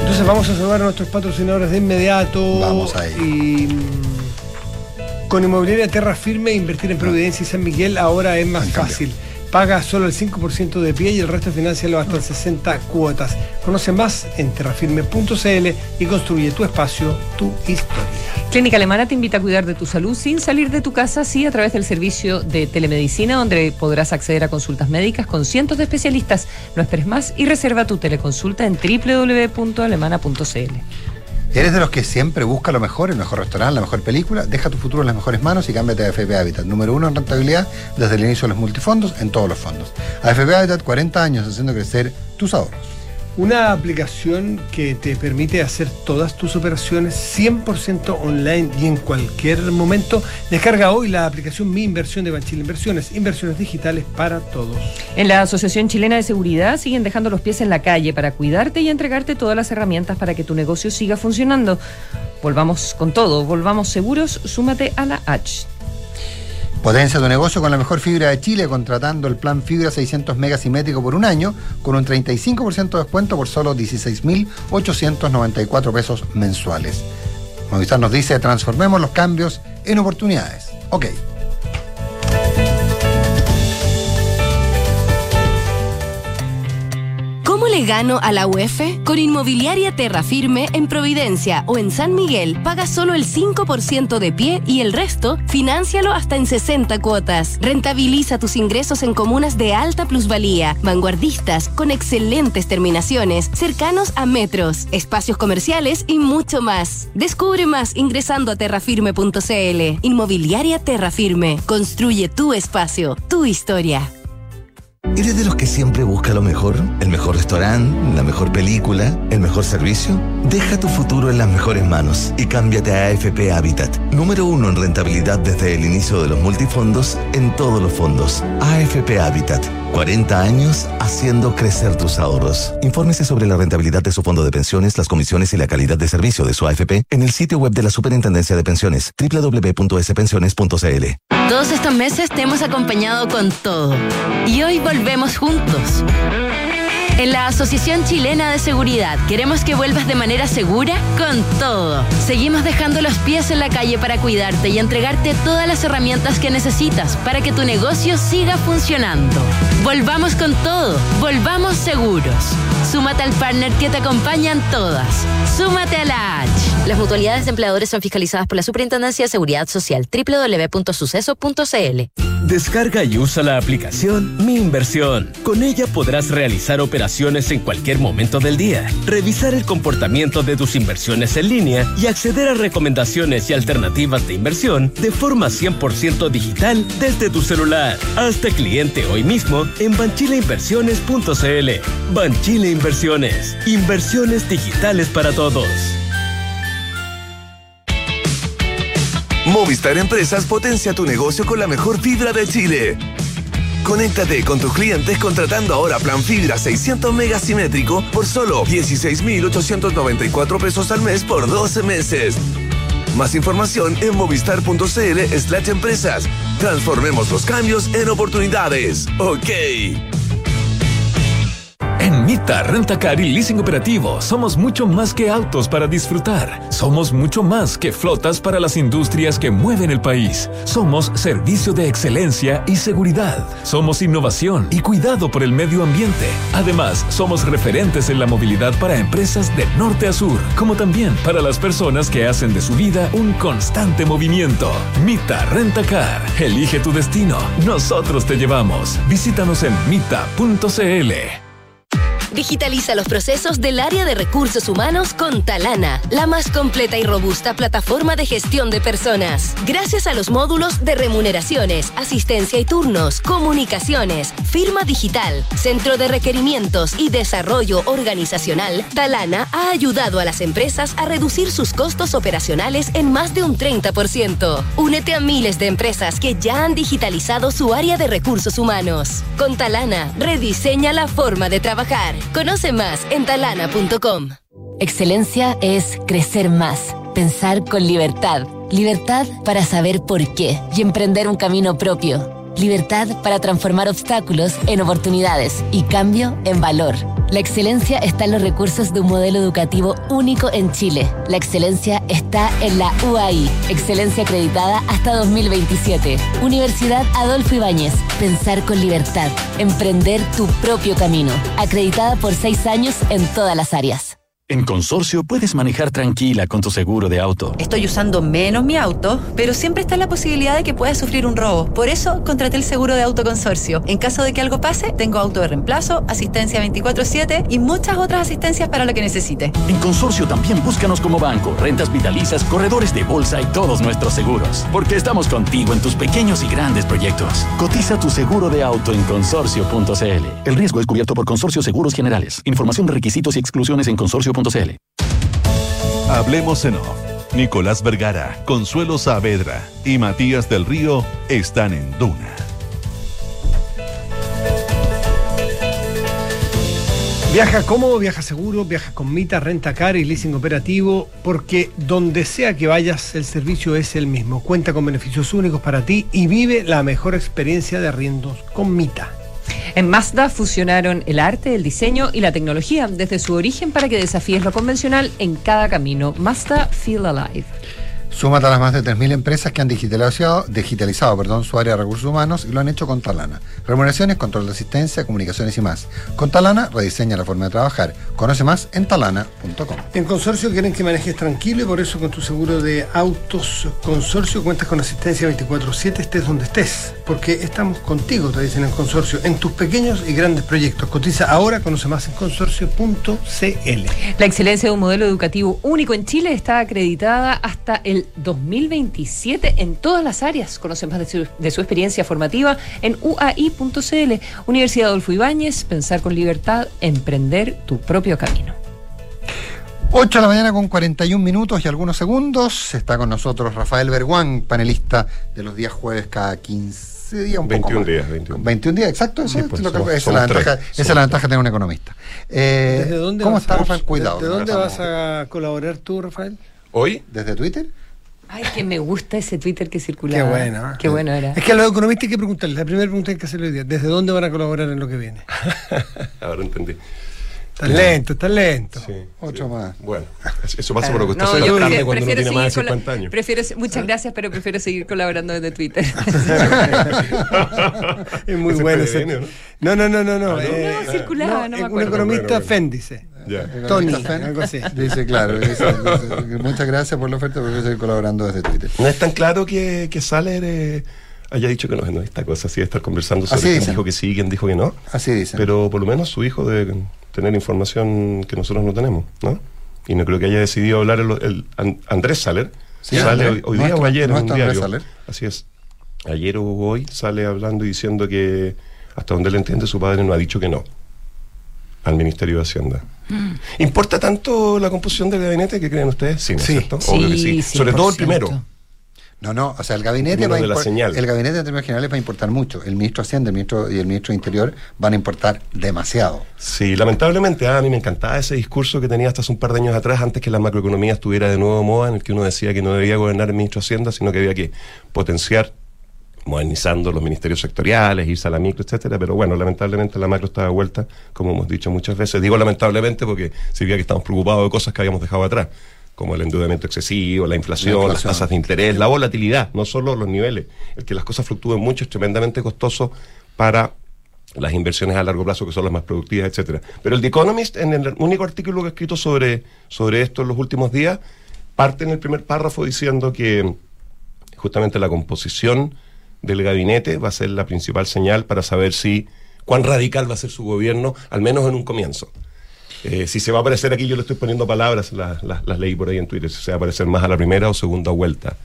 Entonces vamos a saludar a nuestros patrocinadores de inmediato. Vamos a ir. Mm, con Inmobiliaria Terra Firme, invertir en Providencia y San Miguel ahora es más fácil. Paga solo el 5% de pie y el resto financialo hasta 60 cuotas. Conoce más en terrafirme.cl y construye tu espacio, tu historia. Clínica Alemana te invita a cuidar de tu salud sin salir de tu casa, sí, a través del servicio de telemedicina, donde podrás acceder a consultas médicas con cientos de especialistas. No esperes más y reserva tu teleconsulta en www.alemana.cl. ¿Eres de los que siempre busca lo mejor, el mejor restaurante, la mejor película? Deja tu futuro en las mejores manos y cámbiate a AFP Habitat. Número uno en rentabilidad desde el inicio de los multifondos en todos los fondos. AFP Habitat, 40 años haciendo crecer tus ahorros. Una aplicación que te permite hacer todas tus operaciones 100% online y en cualquier momento. Descarga hoy la aplicación Mi Inversión de Banchile Inversiones. Inversiones digitales para todos. En la Asociación Chilena de Seguridad siguen dejando los pies en la calle para cuidarte y entregarte todas las herramientas para que tu negocio siga funcionando. Volvamos con todo, volvamos seguros, súmate a la H. Potencia tu negocio con la mejor fibra de Chile contratando el plan fibra 600 megasimétrico por un año con un 35% de descuento por solo 16.894 pesos mensuales. Movistar nos dice transformemos los cambios en oportunidades. Ok. Le gano a la UEF? Con Inmobiliaria Terra Firme en Providencia o en San Miguel, paga solo el 5% de pie y el resto, financialo hasta en 60 cuotas. Rentabiliza tus ingresos en comunas de alta plusvalía, vanguardistas, con excelentes terminaciones, cercanos a metros, espacios comerciales y mucho más. Descubre más ingresando a terrafirme.cl. Inmobiliaria Terra Firme. Construye tu espacio, tu historia. ¿Eres de los que siempre busca lo mejor? ¿El mejor restaurante? ¿La mejor película? ¿El mejor servicio? Deja tu futuro en las mejores manos y cámbiate a AFP Habitat. Número uno en rentabilidad desde el inicio de los multifondos en todos los fondos. AFP Habitat. 40 años haciendo crecer tus ahorros. Infórmese sobre la rentabilidad de su fondo de pensiones, las comisiones y la calidad de servicio de su AFP en el sitio web de la Superintendencia de Pensiones www.spensiones.cl. Todos estos meses te hemos acompañado con todo y hoy volvemos juntos. En la Asociación Chilena de Seguridad queremos que vuelvas de manera segura con todo. Seguimos dejando los pies en la calle para cuidarte y entregarte todas las herramientas que necesitas para que tu negocio siga funcionando. Volvamos con todo, volvamos seguros. Súmate al partner que te acompañan todas. Súmate a la H. Las mutualidades de empleadores son fiscalizadas por la Superintendencia de Seguridad Social www.suceso.cl. Descarga y usa la aplicación Mi Inversión. Con ella podrás realizar operaciones en cualquier momento del día, revisar el comportamiento de tus inversiones en línea y acceder a recomendaciones y alternativas de inversión de forma 100% digital desde tu celular. Hazte cliente hoy mismo en banchileinversiones.cl. Banchile Inversiones. Inversiones digitales para todos. Movistar Empresas potencia tu negocio con la mejor fibra de Chile. Conéctate con tus clientes contratando ahora plan fibra 600 megasimétrico por solo 16.894 pesos al mes por 12 meses. Más información en movistar.cl slash empresas. Transformemos los cambios en oportunidades. Ok. En Mita Rentacar y Leasing Operativo somos mucho más que autos para disfrutar. Somos mucho más que flotas para las industrias que mueven el país. Somos servicio de excelencia y seguridad. Somos innovación y cuidado por el medio ambiente. Además, somos referentes en la movilidad para empresas de norte a sur, como también para las personas que hacen de su vida un constante movimiento. Mita Rentacar. Elige tu destino. Nosotros te llevamos. Visítanos en mita.cl. Digitaliza los procesos del área de recursos humanos con Talana, la más completa y robusta plataforma de gestión de personas. Gracias a los módulos de remuneraciones, asistencia y turnos, comunicaciones, firma digital, centro de requerimientos y desarrollo organizacional, Talana ha ayudado a las empresas a reducir sus costos operacionales en más de un 30%. Únete a miles de empresas que ya han digitalizado su área de recursos humanos. Con Talana, rediseña la forma de trabajar. Conoce más en talana.com. Excelencia es crecer más, pensar con libertad. Libertad para saber por qué y emprender un camino propio. Libertad para transformar obstáculos en oportunidades y cambio en valor. La excelencia está en los recursos de un modelo educativo único en Chile. La excelencia está en la UAI, excelencia acreditada hasta 2027. Universidad Adolfo Ibáñez, pensar con libertad, emprender tu propio camino. Acreditada por seis años en todas las áreas. En Consorcio puedes manejar tranquila con tu seguro de auto. Estoy usando menos mi auto, pero siempre está la posibilidad de que pueda sufrir un robo. Por eso contraté el seguro de auto Consorcio. En caso de que algo pase, tengo auto de reemplazo, asistencia 24/7 y muchas otras asistencias para lo que necesite. En Consorcio también búscanos como banco, rentas vitalizas, corredores de bolsa y todos nuestros seguros. Porque estamos contigo en tus pequeños y grandes proyectos. Cotiza tu seguro de auto en consorcio.cl. El riesgo es cubierto por Consorcio Seguros Generales. Información de requisitos y exclusiones en consorcio Hablemos en off. Nicolás Vergara, Consuelo Saavedra y Matías del Río están en Duna. Viaja cómodo, viaja seguro, viaja con Mita, renta car y leasing operativo, porque donde sea que vayas, el servicio es el mismo. Cuenta con beneficios únicos para ti y vive la mejor experiencia de arriendos con Mita. En Mazda fusionaron el arte, el diseño y la tecnología desde su origen para que desafíes lo convencional en cada camino. Mazda Feel Alive. Súmate a las más de 3.000 empresas que han digitalizado, digitalizado perdón, su área de recursos humanos y lo han hecho con Talana. Remuneraciones, control de asistencia, comunicaciones y más. Con Talana rediseña la forma de trabajar. Conoce más en talana.com. En Consorcio quieren que manejes tranquilo y por eso con tu seguro de autos Consorcio cuentas con asistencia 24/7 estés donde estés. Porque estamos contigo, te dicen en Consorcio, en tus pequeños y grandes proyectos. Cotiza ahora, conoce más en consorcio.cl. La excelencia de un modelo educativo único en Chile está acreditada hasta el 2027 en todas las áreas. Conoce más de su, experiencia formativa en uai.cl. Universidad Adolfo Ibáñez, pensar con libertad, emprender tu propio camino. 8 de la mañana con 41 minutos y algunos segundos. Está con nosotros Rafael Berguán, panelista de los días jueves cada 15 días. Un 21 días. 21. 21 días, exacto. Eso es lo que, esa, es la ventaja, esa es la ventaja de tener un economista. Eh, dónde ¿Cómo está, Rafael? Cuidado. ¿De dónde vas a colaborar tú, Rafael? ¿Hoy? ¿Desde Twitter? Ay, que me gusta ese Twitter que circula. Qué bueno. Qué bueno era. Es que a los economistas hay que preguntarles. La primera pregunta hay que hacerle hoy día. ¿Desde dónde van a colaborar en lo que viene? Ahora entendí. Está lento, está lento. Sí, Otro más. Bueno, eso pasa por lo que usted se la tarde cuando uno tiene más de 50 años. Prefiero, muchas gracias, pero prefiero seguir colaborando desde Twitter. es muy bueno ese. No, no, no, no. No, no, eh, no circulaba, no, me acuerdo. Un economista Féndice. Tony, algo así. Dice, claro, muchas gracias por la oferta, porque voy a seguir colaborando desde Twitter. No es tan claro que, que sale haya dicho que no, no esta cosa así de estar conversando sobre quién dijo que sí, quién dijo que no. Así dice. Pero por lo menos su hijo debe tener información que nosotros no tenemos, ¿no? Y no creo que haya decidido hablar el, Andrés Saler. sale hoy, día o ayer en un diario. Saler. Así es. Ayer o hoy sale hablando y diciendo que hasta donde él entiende su padre no ha dicho que no al Ministerio de Hacienda. Mm. ¿Importa tanto la composición del gabinete que creen ustedes? Sí, cierto? Obvio que sí. Sobre todo el primero. No, no, o sea, el gabinete va a el gabinete en términos generales va a importar mucho. El ministro de Hacienda el ministro y el ministro de Interior van a importar demasiado. Sí, lamentablemente a mí me encantaba ese discurso que tenía hasta hace un par de años atrás, antes que la macroeconomía estuviera de nuevo moda, en el que uno decía que no debía gobernar el ministro de Hacienda, sino que había que potenciar modernizando los ministerios sectoriales, irse a la micro, etcétera, pero bueno, lamentablemente la macro está de vuelta, como hemos dicho muchas veces. Digo lamentablemente porque se veía que estamos preocupados de cosas que habíamos dejado atrás como el endeudamiento excesivo, la inflación, las tasas de interés, la volatilidad, no solo los niveles. El que las cosas fluctúen mucho es tremendamente costoso para las inversiones a largo plazo que son las más productivas, etcétera. Pero el The Economist, en el único artículo que ha escrito sobre, sobre esto en los últimos días, parte en el primer párrafo diciendo que justamente la composición del gabinete va a ser la principal señal para saber si cuán radical va a ser su gobierno, al menos en un comienzo. Eh, si se va a aparecer aquí, yo le estoy poniendo palabras, las, las, leí por ahí en Twitter, si se va a aparecer más a la primera o segunda vuelta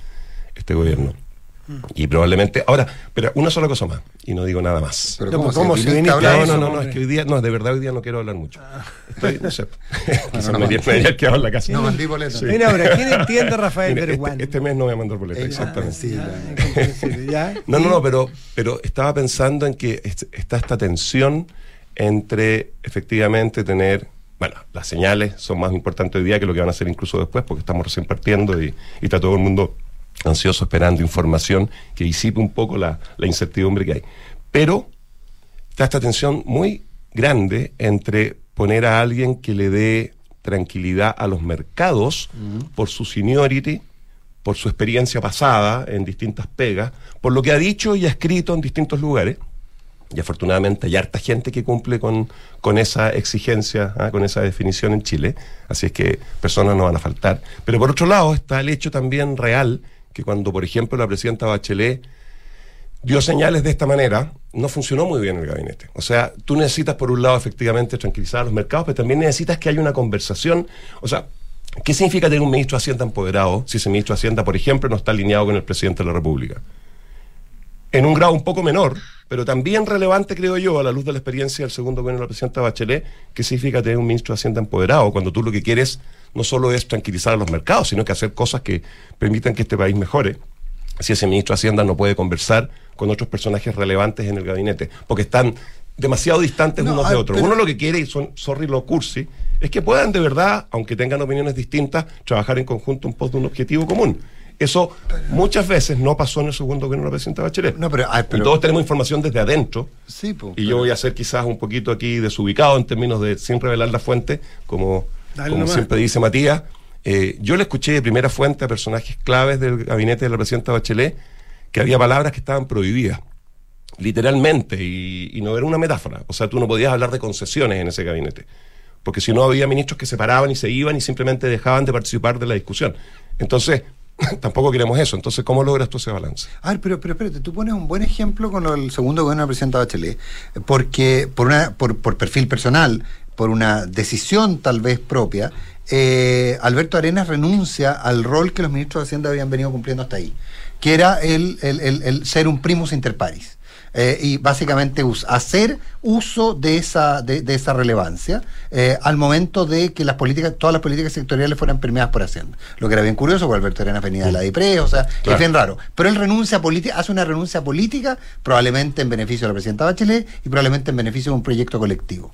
este gobierno. Y probablemente, ahora, pero una sola cosa más, y no digo nada más. Pero ¿cómo, ¿cómo se no, no, no, no, es que hoy día, no, de verdad hoy día no quiero hablar mucho. Estoy, no sé, quizás no, me haría quedado en la casa. No mandí boleta. Sí. Mira, ahora, ¿quién entiende Rafael Mira, este, este, mes no voy a mandar boleta, exactamente. Sí, ya, no, no, no, pero, pero estaba pensando en que está esta tensión entre efectivamente tener bueno, las señales son más importantes hoy día que lo que van a hacer incluso después, porque estamos recién partiendo y, está todo el mundo ansioso esperando información que disipe un poco la, incertidumbre que hay. Pero está esta tensión muy grande entre poner a alguien que le dé tranquilidad a los mercados por su seniority, por su experiencia pasada en distintas pegas, por lo que ha dicho y ha escrito en distintos lugares. Y afortunadamente hay harta gente que cumple con, con esa exigencia, ¿ah? con esa definición en Chile. Así es que personas no van a faltar. Pero por otro lado está el hecho también real que cuando, por ejemplo, la presidenta Bachelet dio señales de esta manera, no funcionó muy bien el gabinete. O sea, tú necesitas, por un lado, efectivamente tranquilizar a los mercados, pero también necesitas que haya una conversación. O sea, ¿qué significa tener un ministro de Hacienda empoderado si ese ministro de Hacienda, por ejemplo, no está alineado con el presidente de la República? En un grado un poco menor, pero también relevante, creo yo, a la luz de la experiencia del segundo gobierno de la presidenta Bachelet, ¿qué significa tener un ministro de Hacienda empoderado cuando tú lo que quieres no solo es tranquilizar a los mercados, sino que hacer cosas que permitan que este país mejore? Si ese ministro de Hacienda no puede conversar con otros personajes relevantes en el gabinete, porque están demasiado distantes unos de otros. Uno lo que quiere, y son, sorry lo cursi, es que puedan de verdad, aunque tengan opiniones distintas, trabajar en conjunto en pos de un objetivo común. Eso muchas veces no pasó en el segundo gobierno de la presidenta Bachelet. No, pero, Todos tenemos información desde adentro. Sí, y yo voy a ser quizás un poquito aquí desubicado en términos de sin revelar la fuente, como, como siempre dice Matías. Eh, yo le escuché de primera fuente a personajes claves del gabinete de la presidenta Bachelet que había palabras que estaban prohibidas, literalmente, y, no era una metáfora. O sea, tú no podías hablar de concesiones en ese gabinete, porque si no había ministros que se paraban y se iban y simplemente dejaban de participar de la discusión. Entonces, tampoco queremos eso. Entonces, ¿cómo logras tú ese balance? A ver, pero, pero espérate, tú pones un buen ejemplo con el segundo gobierno de la presidenta Bachelet, porque por, una, por, por perfil personal, por una decisión tal vez propia, eh, Alberto Arenas renuncia al rol que los ministros de Hacienda habían venido cumpliendo hasta ahí que era el, el, ser un primus inter pares. Eh, y básicamente hacer uso de esa, de, esa relevancia eh, al momento de que las políticas, todas las políticas sectoriales fueran permeadas por Hacienda. Lo que era bien curioso, porque Alberto Arenas venía de la DIPRE, o sea, es bien raro. Pero él renuncia política, hace una renuncia política, probablemente en beneficio de la presidenta Bachelet y probablemente en beneficio de un proyecto colectivo.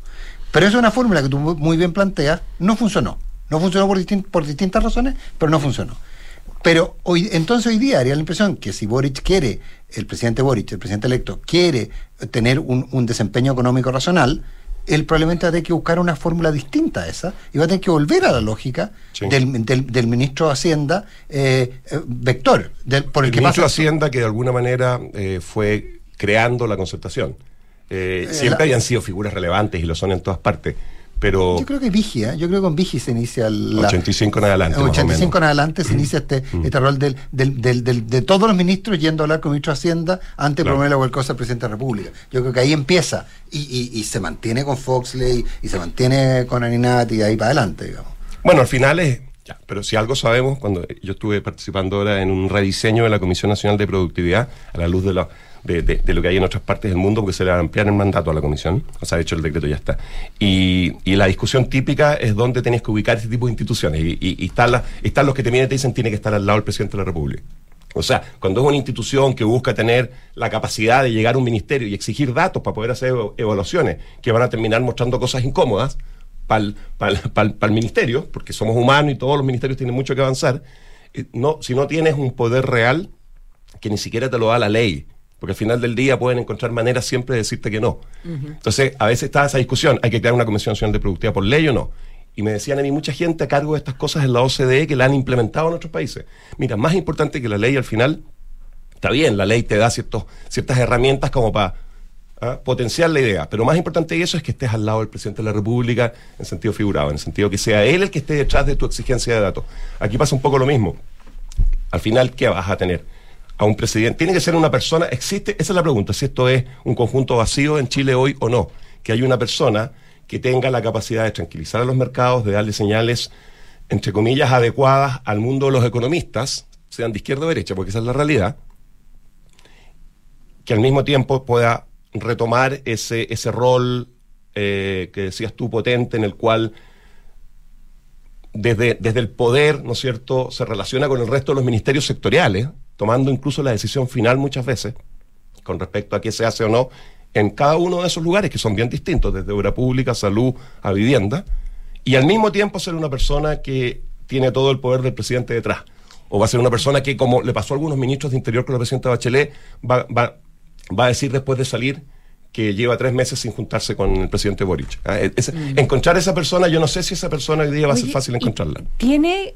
Pero es una fórmula que tú muy bien planteas, no funcionó. No funcionó por, por distintas razones, pero no funcionó. Pero hoy, entonces hoy día haría la impresión que si Boric quiere, el presidente Boric, el presidente electo, quiere tener un, desempeño económico racional, él probablemente va a tener que buscar una fórmula distinta a esa y va a tener que volver a la lógica del, ministro de Hacienda eh, eh, vector. por el, ministro de Hacienda que de alguna manera eh, fue creando la concertación. siempre habían sido figuras relevantes y lo son en todas partes pero yo creo que Vigia, yo creo que con Vigi se inicia la, 85 en adelante. 85 en adelante se inicia este, mm. este rol del, del, del, de todos los ministros yendo a hablar con el ministro de Hacienda antes de promover cualquier cosa al presidente de la República. Yo creo que ahí empieza y, y, y se mantiene con Foxley y se mantiene con Aninati y ahí para adelante, digamos. Bueno, al final es, ya, pero si algo sabemos, cuando yo estuve participando ahora en un rediseño de la Comisión Nacional de Productividad, a la luz de la de, lo que hay en otras partes del mundo, porque se le va a ampliar el mandato a la comisión. O sea, de hecho, el decreto ya está. Y, la discusión típica es dónde tenés que ubicar este tipo de instituciones. Y, están, están los que te y te dicen tiene que estar al lado del presidente de la República. O sea, cuando es una institución que busca tener la capacidad de llegar a un ministerio y exigir datos para poder hacer evaluaciones que van a terminar mostrando cosas incómodas para el, ministerio, porque somos humanos y todos los ministerios tienen mucho que avanzar, eh, no, si no tienes un poder real que ni siquiera te lo da la ley, porque al final del día pueden encontrar maneras siempre de decirte que no. Entonces, a veces está esa discusión, ¿hay que crear una Comisión Nacional de Productividad por ley o no? Y me decían a mí mucha gente a cargo de estas cosas en la OCDE que la han implementado en otros países. Mira, más importante que la ley al final, está bien, la ley te da ciertos, ciertas herramientas como para ¿ah? potenciar la idea, pero más importante que eso es que estés al lado del presidente de la República en sentido figurado, en el sentido que sea él el que esté detrás de tu exigencia de datos. Aquí pasa un poco lo mismo. Al final, ¿qué vas a tener? A un presidente. Tiene que ser una persona, existe, esa es la pregunta, si esto es un conjunto vacío en Chile hoy o no, que hay una persona que tenga la capacidad de tranquilizar a los mercados, de darle señales, entre comillas, adecuadas al mundo de los economistas, sean de izquierda o derecha, porque esa es la realidad, que al mismo tiempo pueda retomar ese, ese rol eh, que decías tú potente en el cual desde, desde el poder, ¿no es cierto?, se relaciona con el resto de los ministerios sectoriales, tomando incluso la decisión final muchas veces con respecto a qué se hace o no en cada uno de esos lugares que son bien distintos, desde obra pública, salud a vivienda, y al mismo tiempo ser una persona que tiene todo el poder del presidente detrás. O va a ser una persona que, como le pasó a algunos ministros de Interior con la presidenta Bachelet, va, va, va a decir después de salir que lleva tres meses sin juntarse con el presidente Boric. ¿ah? Mm. Encontrar esa persona, yo no sé si esa persona hoy día va a ser fácil encontrarla. ¿Tiene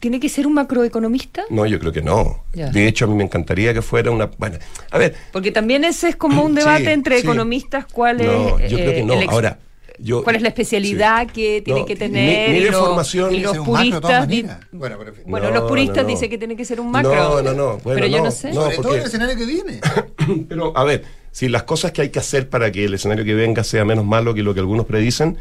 ¿Tiene que ser un macroeconomista? No, yo creo que no. De hecho, a mí me encantaría que fuera una. Bueno, a ver. Porque también ese es como un debate entre economistas, cuál es. No, yo creo que no. Ahora. Yo, ¿Cuál es la especialidad que tiene que tener? Mi, mi formación y los puristas. bueno, bueno los puristas dicen que tiene que ser un macro. No, no, no. pero yo no sé. Sobre todo el escenario que viene. pero, a ver, si las cosas que hay que hacer para que el escenario que venga sea menos malo que lo que algunos predicen,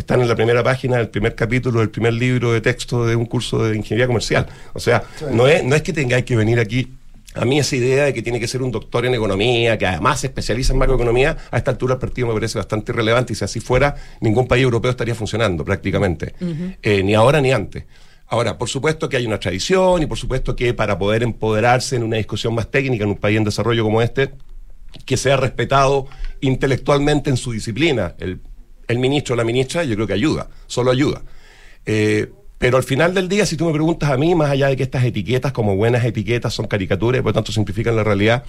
están en la primera página del primer capítulo del primer libro de texto de un curso de ingeniería comercial. O sea, no es, no es que tengáis que venir aquí a mí esa idea de que tiene que ser un doctor en economía, que además se especializa en macroeconomía, a esta altura el partido me parece bastante irrelevante y si así fuera, ningún país europeo estaría funcionando prácticamente, eh, ni ahora ni antes. Ahora, por supuesto que hay una tradición y por supuesto que para poder empoderarse en una discusión más técnica en un país en desarrollo como este, que sea respetado intelectualmente en su disciplina. El el ministro o la ministra, yo creo que ayuda, solo ayuda. Eh, pero al final del día, si tú me preguntas a mí, más allá de que estas etiquetas, como buenas etiquetas, son caricaturas y por lo tanto simplifican la realidad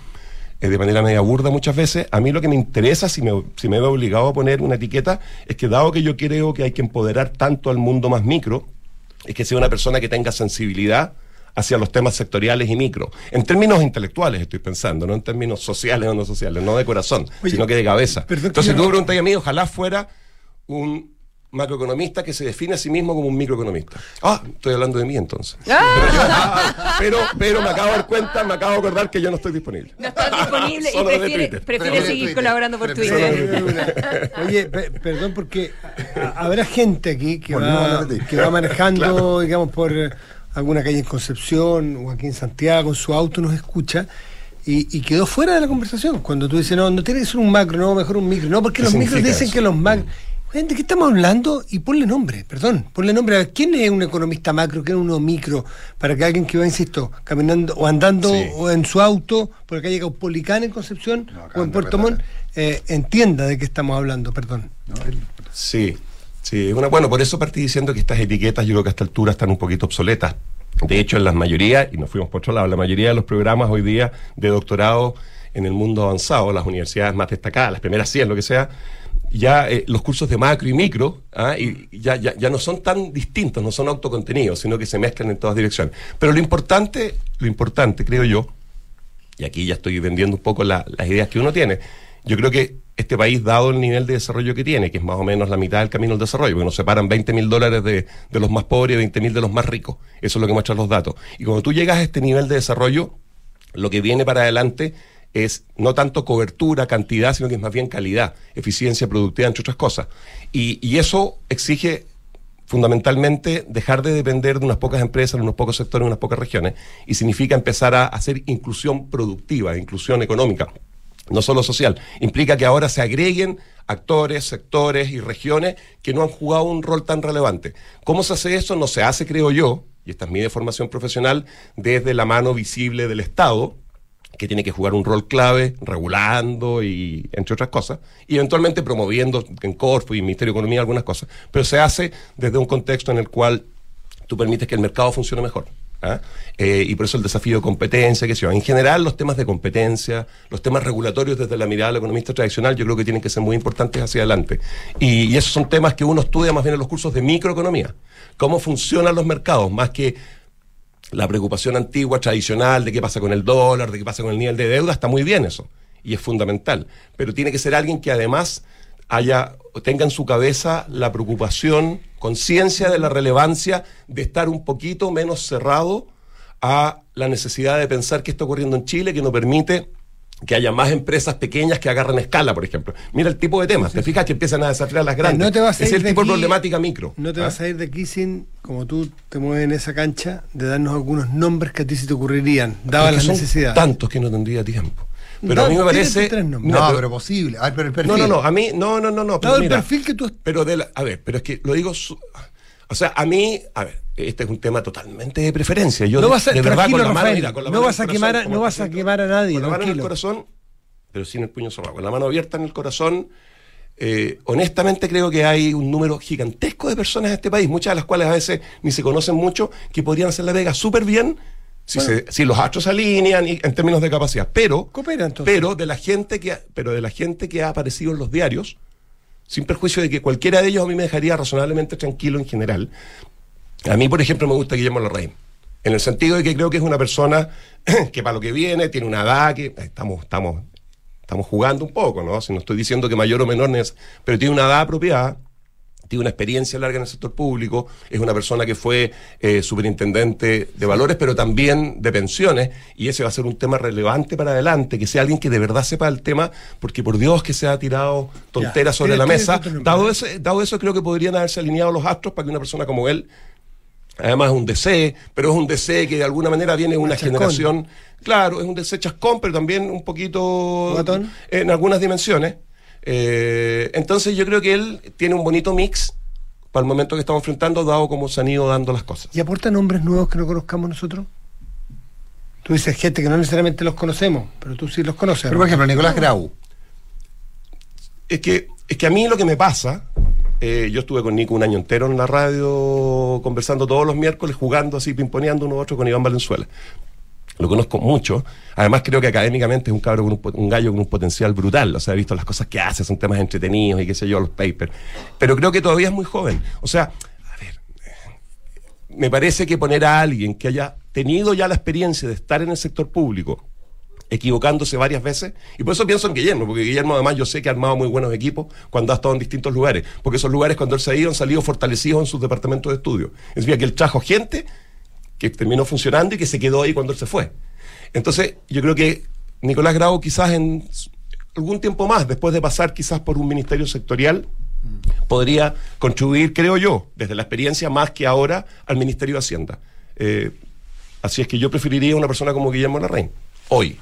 eh, de manera media burda muchas veces, a mí lo que me interesa, si me, si me veo obligado a poner una etiqueta, es que dado que yo creo que hay que empoderar tanto al mundo más micro, es que sea una persona que tenga sensibilidad hacia los temas sectoriales y micro. En términos intelectuales estoy pensando, no en términos sociales o no sociales, no de corazón, sino que de cabeza. Entonces tú me preguntas a mí, ojalá fuera un macroeconomista que se define a sí mismo como un microeconomista. Ah, estoy hablando de mí entonces. Ah. Pero, pero, me acabo de dar cuenta, me acabo de acordar que yo no estoy disponible. No estás disponible y prefiere, seguir colaborando por Twitter. Oye, perdón porque habrá gente aquí que, va, que va manejando, digamos, por alguna calle en Concepción o aquí en Santiago, con su auto nos escucha. Y, quedó fuera de la conversación. Cuando tú dices, no, no tiene que ser un macro, no, mejor un micro. No, porque los micros dicen que los macros. ¿De qué estamos hablando? Y ponle nombre, perdón, ponle nombre a quién es un economista macro, quién es uno micro, para que alguien que va, insisto, caminando o andando o en su auto por la calle Caupolicán en Concepción o en Puerto Montt, eh, entienda de qué estamos hablando, perdón. Sí, sí, bueno, por eso partí diciendo que estas etiquetas yo creo que a esta altura están un poquito obsoletas. De hecho, en las mayorías, y nos fuimos por otro lado, la mayoría de los programas hoy día de doctorado en el mundo avanzado, las universidades más destacadas, las primeras 100, lo que sea, ya eh, los cursos de macro y micro ¿ah? y ya, ya, ya, no son tan distintos, no son autocontenidos, sino que se mezclan en todas direcciones. Pero lo importante, lo importante, creo yo, y aquí ya estoy vendiendo un poco las ideas que uno tiene, yo creo que este país, dado el nivel de desarrollo que tiene, que es más o menos la mitad del camino del desarrollo, porque nos separan 20 mil dólares de, de, los más pobres y 20 mil de los más ricos, eso es lo que muestran los datos. Y cuando tú llegas a este nivel de desarrollo, lo que viene para adelante es no tanto cobertura, cantidad, sino que es más bien calidad, eficiencia productiva, entre otras cosas. Y, eso exige fundamentalmente dejar de depender de unas pocas empresas, de unos pocos sectores, de unas pocas regiones, y significa empezar a hacer inclusión productiva, inclusión económica, no solo social. Implica que ahora se agreguen actores, sectores y regiones que no han jugado un rol tan relevante. ¿Cómo se hace eso? No se hace, creo yo, y esta es mi formación profesional, desde la mano visible del Estado, que tiene que jugar un rol clave, regulando y entre otras cosas, y eventualmente promoviendo en Corfo y Ministerio de Economía algunas cosas, pero se hace desde un contexto en el cual tú permites que el mercado funcione mejor. ¿ah? Eh, y por eso el desafío de competencia, que En general, los temas de competencia, los temas regulatorios desde la mirada del economista tradicional, yo creo que tienen que ser muy importantes hacia adelante. Y esos son temas que uno estudia más bien en los cursos de microeconomía. Cómo funcionan los mercados, más que la preocupación antigua, tradicional, de qué pasa con el dólar, de qué pasa con el nivel de deuda, está muy bien eso, y es fundamental. Pero tiene que ser alguien que además haya, tenga en su cabeza la preocupación, conciencia de la relevancia de estar un poquito menos cerrado a la necesidad de pensar qué está ocurriendo en Chile, que nos permite que haya más empresas pequeñas que agarren escala, por ejemplo. Mira el tipo de temas. ¿Te fijas que empiezan a desafiar las grandes? No te vas a es el tipo de problemática micro. No te ¿ah? vas a ir de aquí sin, como tú te mueves en esa cancha, de darnos algunos nombres que a ti se te ocurrirían, dadas las necesidades. Tantos que no tendría tiempo. Pero a mí me parece. No, pero, posible. pero el perfil. No, no, no. A mí, no, no, no. no pero el perfil que tú. Pero de la, a ver, pero es que lo digo. O sea, a mí, a ver, este es un tema totalmente de preferencia. Yo no vas a, de verdad, con la mano, con la no vas a quemar, a, no vas a quemar a nadie. Con la mano en el corazón, pero sin el puño cerrado, con la mano abierta en el corazón. Eh, honestamente creo que hay un número gigantesco de personas en este país, muchas de las cuales a veces ni se conocen mucho, que podrían hacer la vega súper bien Si, los astros se alinean en términos de capacidad. Pero, pero, de la gente que pero de la gente que ha aparecido en los diarios, sin perjuicio de que cualquiera de ellos a mí me dejaría razonablemente tranquilo en general. A mí, por ejemplo, me gusta Guillermo Larraín. En el sentido de que creo que es una persona que para lo que viene tiene una edad que estamos, estamos, estamos jugando un poco, ¿no? Si no estoy diciendo que mayor o menor, pero tiene una edad apropiada tiene una experiencia larga en el sector público, es una persona que fue eh, superintendente de valores, pero también de pensiones, y ese va a ser un tema relevante para adelante, que sea alguien que de verdad sepa el tema, porque por Dios que se ha tirado tonteras sobre la mesa. Dado, ese, dado eso, creo que podrían haberse alineado los astros para que una persona como él Además es un DC, pero es un DC que de alguna manera viene de una generación. Claro, es un DC chascón, pero también un poquito en algunas dimensiones. Eh, entonces yo creo que él tiene un bonito mix para el momento que estamos enfrentando, dado como se han ido dando las cosas. ¿Y aporta nombres nuevos que no conozcamos nosotros? Tú dices gente que no necesariamente los conocemos, pero tú sí los conoces. por ejemplo, Nicolás Grau. Es que, es que a mí lo que me pasa, eh, yo estuve con Nico un año entero en la radio, conversando todos los miércoles, jugando así, pimponeando uno u otro con Iván Valenzuela lo conozco mucho. Además, creo que académicamente es un cabro con un, gallo con un potencial brutal. O sea, he visto las cosas que hace, son temas entretenidos y qué sé yo, los papers. Pero creo que todavía es muy joven. O sea, a ver, me parece que poner a alguien que haya tenido ya la experiencia de estar en el sector público, equivocándose varias veces, y por eso pienso en Guillermo, porque Guillermo además yo sé que ha armado muy buenos equipos cuando ha estado en distintos lugares, porque esos lugares cuando él se ha ido han salido fortalecidos en sus departamentos de estudio. Es decir, que él trajo gente que terminó funcionando y que se quedó ahí cuando él se fue. Entonces, yo creo que Nicolás Grau quizás en algún tiempo más, después de pasar quizás por un ministerio sectorial, podría contribuir, creo yo, desde la experiencia más que ahora al Ministerio de Hacienda. Eh, así es que yo preferiría una persona como Guillermo Larraín, hoy.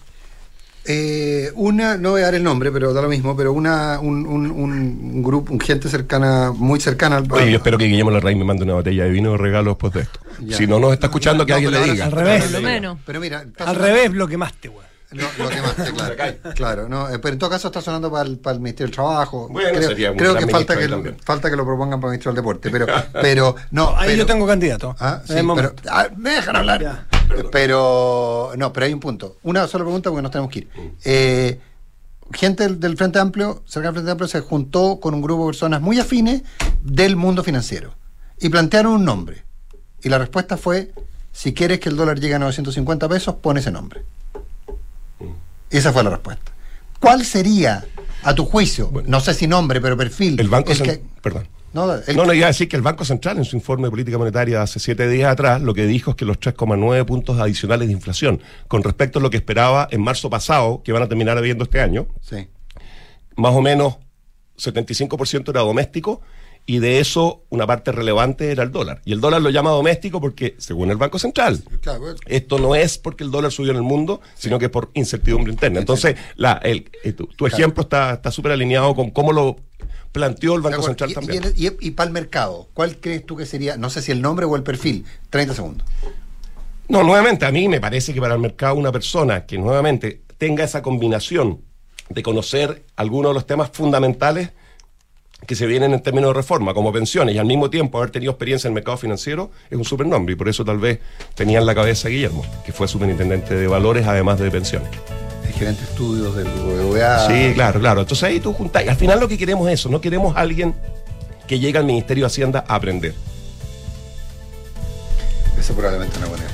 Eh, una, no voy a dar el nombre, pero da lo mismo, pero una, un, un, un grupo, un gente cercana, muy cercana al. Oye, yo espero que Guillermo Larraín me mande una botella de vino de regalo después de esto. Si no nos está escuchando, que alguien le diga. Al revés. Lo menos. Pero mira, al revés, lo que más te, güey. Lo, más te, claro. claro no, eh, pero en todo caso está sonando para el, para el Ministerio del Trabajo. Bueno, creo, sería creo que falta que, falta que lo propongan para el Ministerio del Deporte, pero, pero no. Ahí yo tengo candidato. Ah, sí, pero, ah, me dejan hablar. Pero, no, pero hay un punto. Una sola pregunta porque nos tenemos que ir. Eh, gente del, Frente Amplio, cerca del Frente Amplio, se juntó con un grupo de personas muy afines del mundo financiero y plantearon un nombre. Y la respuesta fue, si quieres que el dólar llegue a 950 pesos, pon ese nombre. Esa fue la respuesta. ¿Cuál sería, a tu juicio, no sé si nombre, pero perfil? El Banco Perdón no, no, iba a decir que el Banco Central en su informe de política monetaria hace siete días atrás lo que dijo es que los 3,9 puntos adicionales de inflación con respecto a lo que esperaba en marzo pasado, que van a terminar habiendo este año, más o menos 75% era doméstico y de eso una parte relevante era el dólar. Y el dólar lo llama doméstico porque, según el Banco Central, esto no es porque el dólar subió en el mundo, sino que es por incertidumbre interna. Entonces, la, el, eh, tu, ejemplo está súper alineado con cómo lo planteó el Banco Central también. Y, para el mercado, ¿cuál crees tú que sería, no sé si el nombre o el perfil? 30 segundos. No, nuevamente, a mí me parece que para el mercado una persona que nuevamente tenga esa combinación de conocer algunos de los temas fundamentales que se vienen en términos de reforma, como pensiones, y al mismo tiempo haber tenido experiencia en el mercado financiero, es un supernombre, y por eso tal vez tenía en la cabeza a Guillermo, que fue superintendente de valores además de pensiones gerente de estudios del BBVA. Sí, claro, claro. Entonces ahí tú juntas. Y al final lo que queremos es eso, no queremos alguien que llegue al Ministerio de Hacienda a aprender. Eso probablemente no buena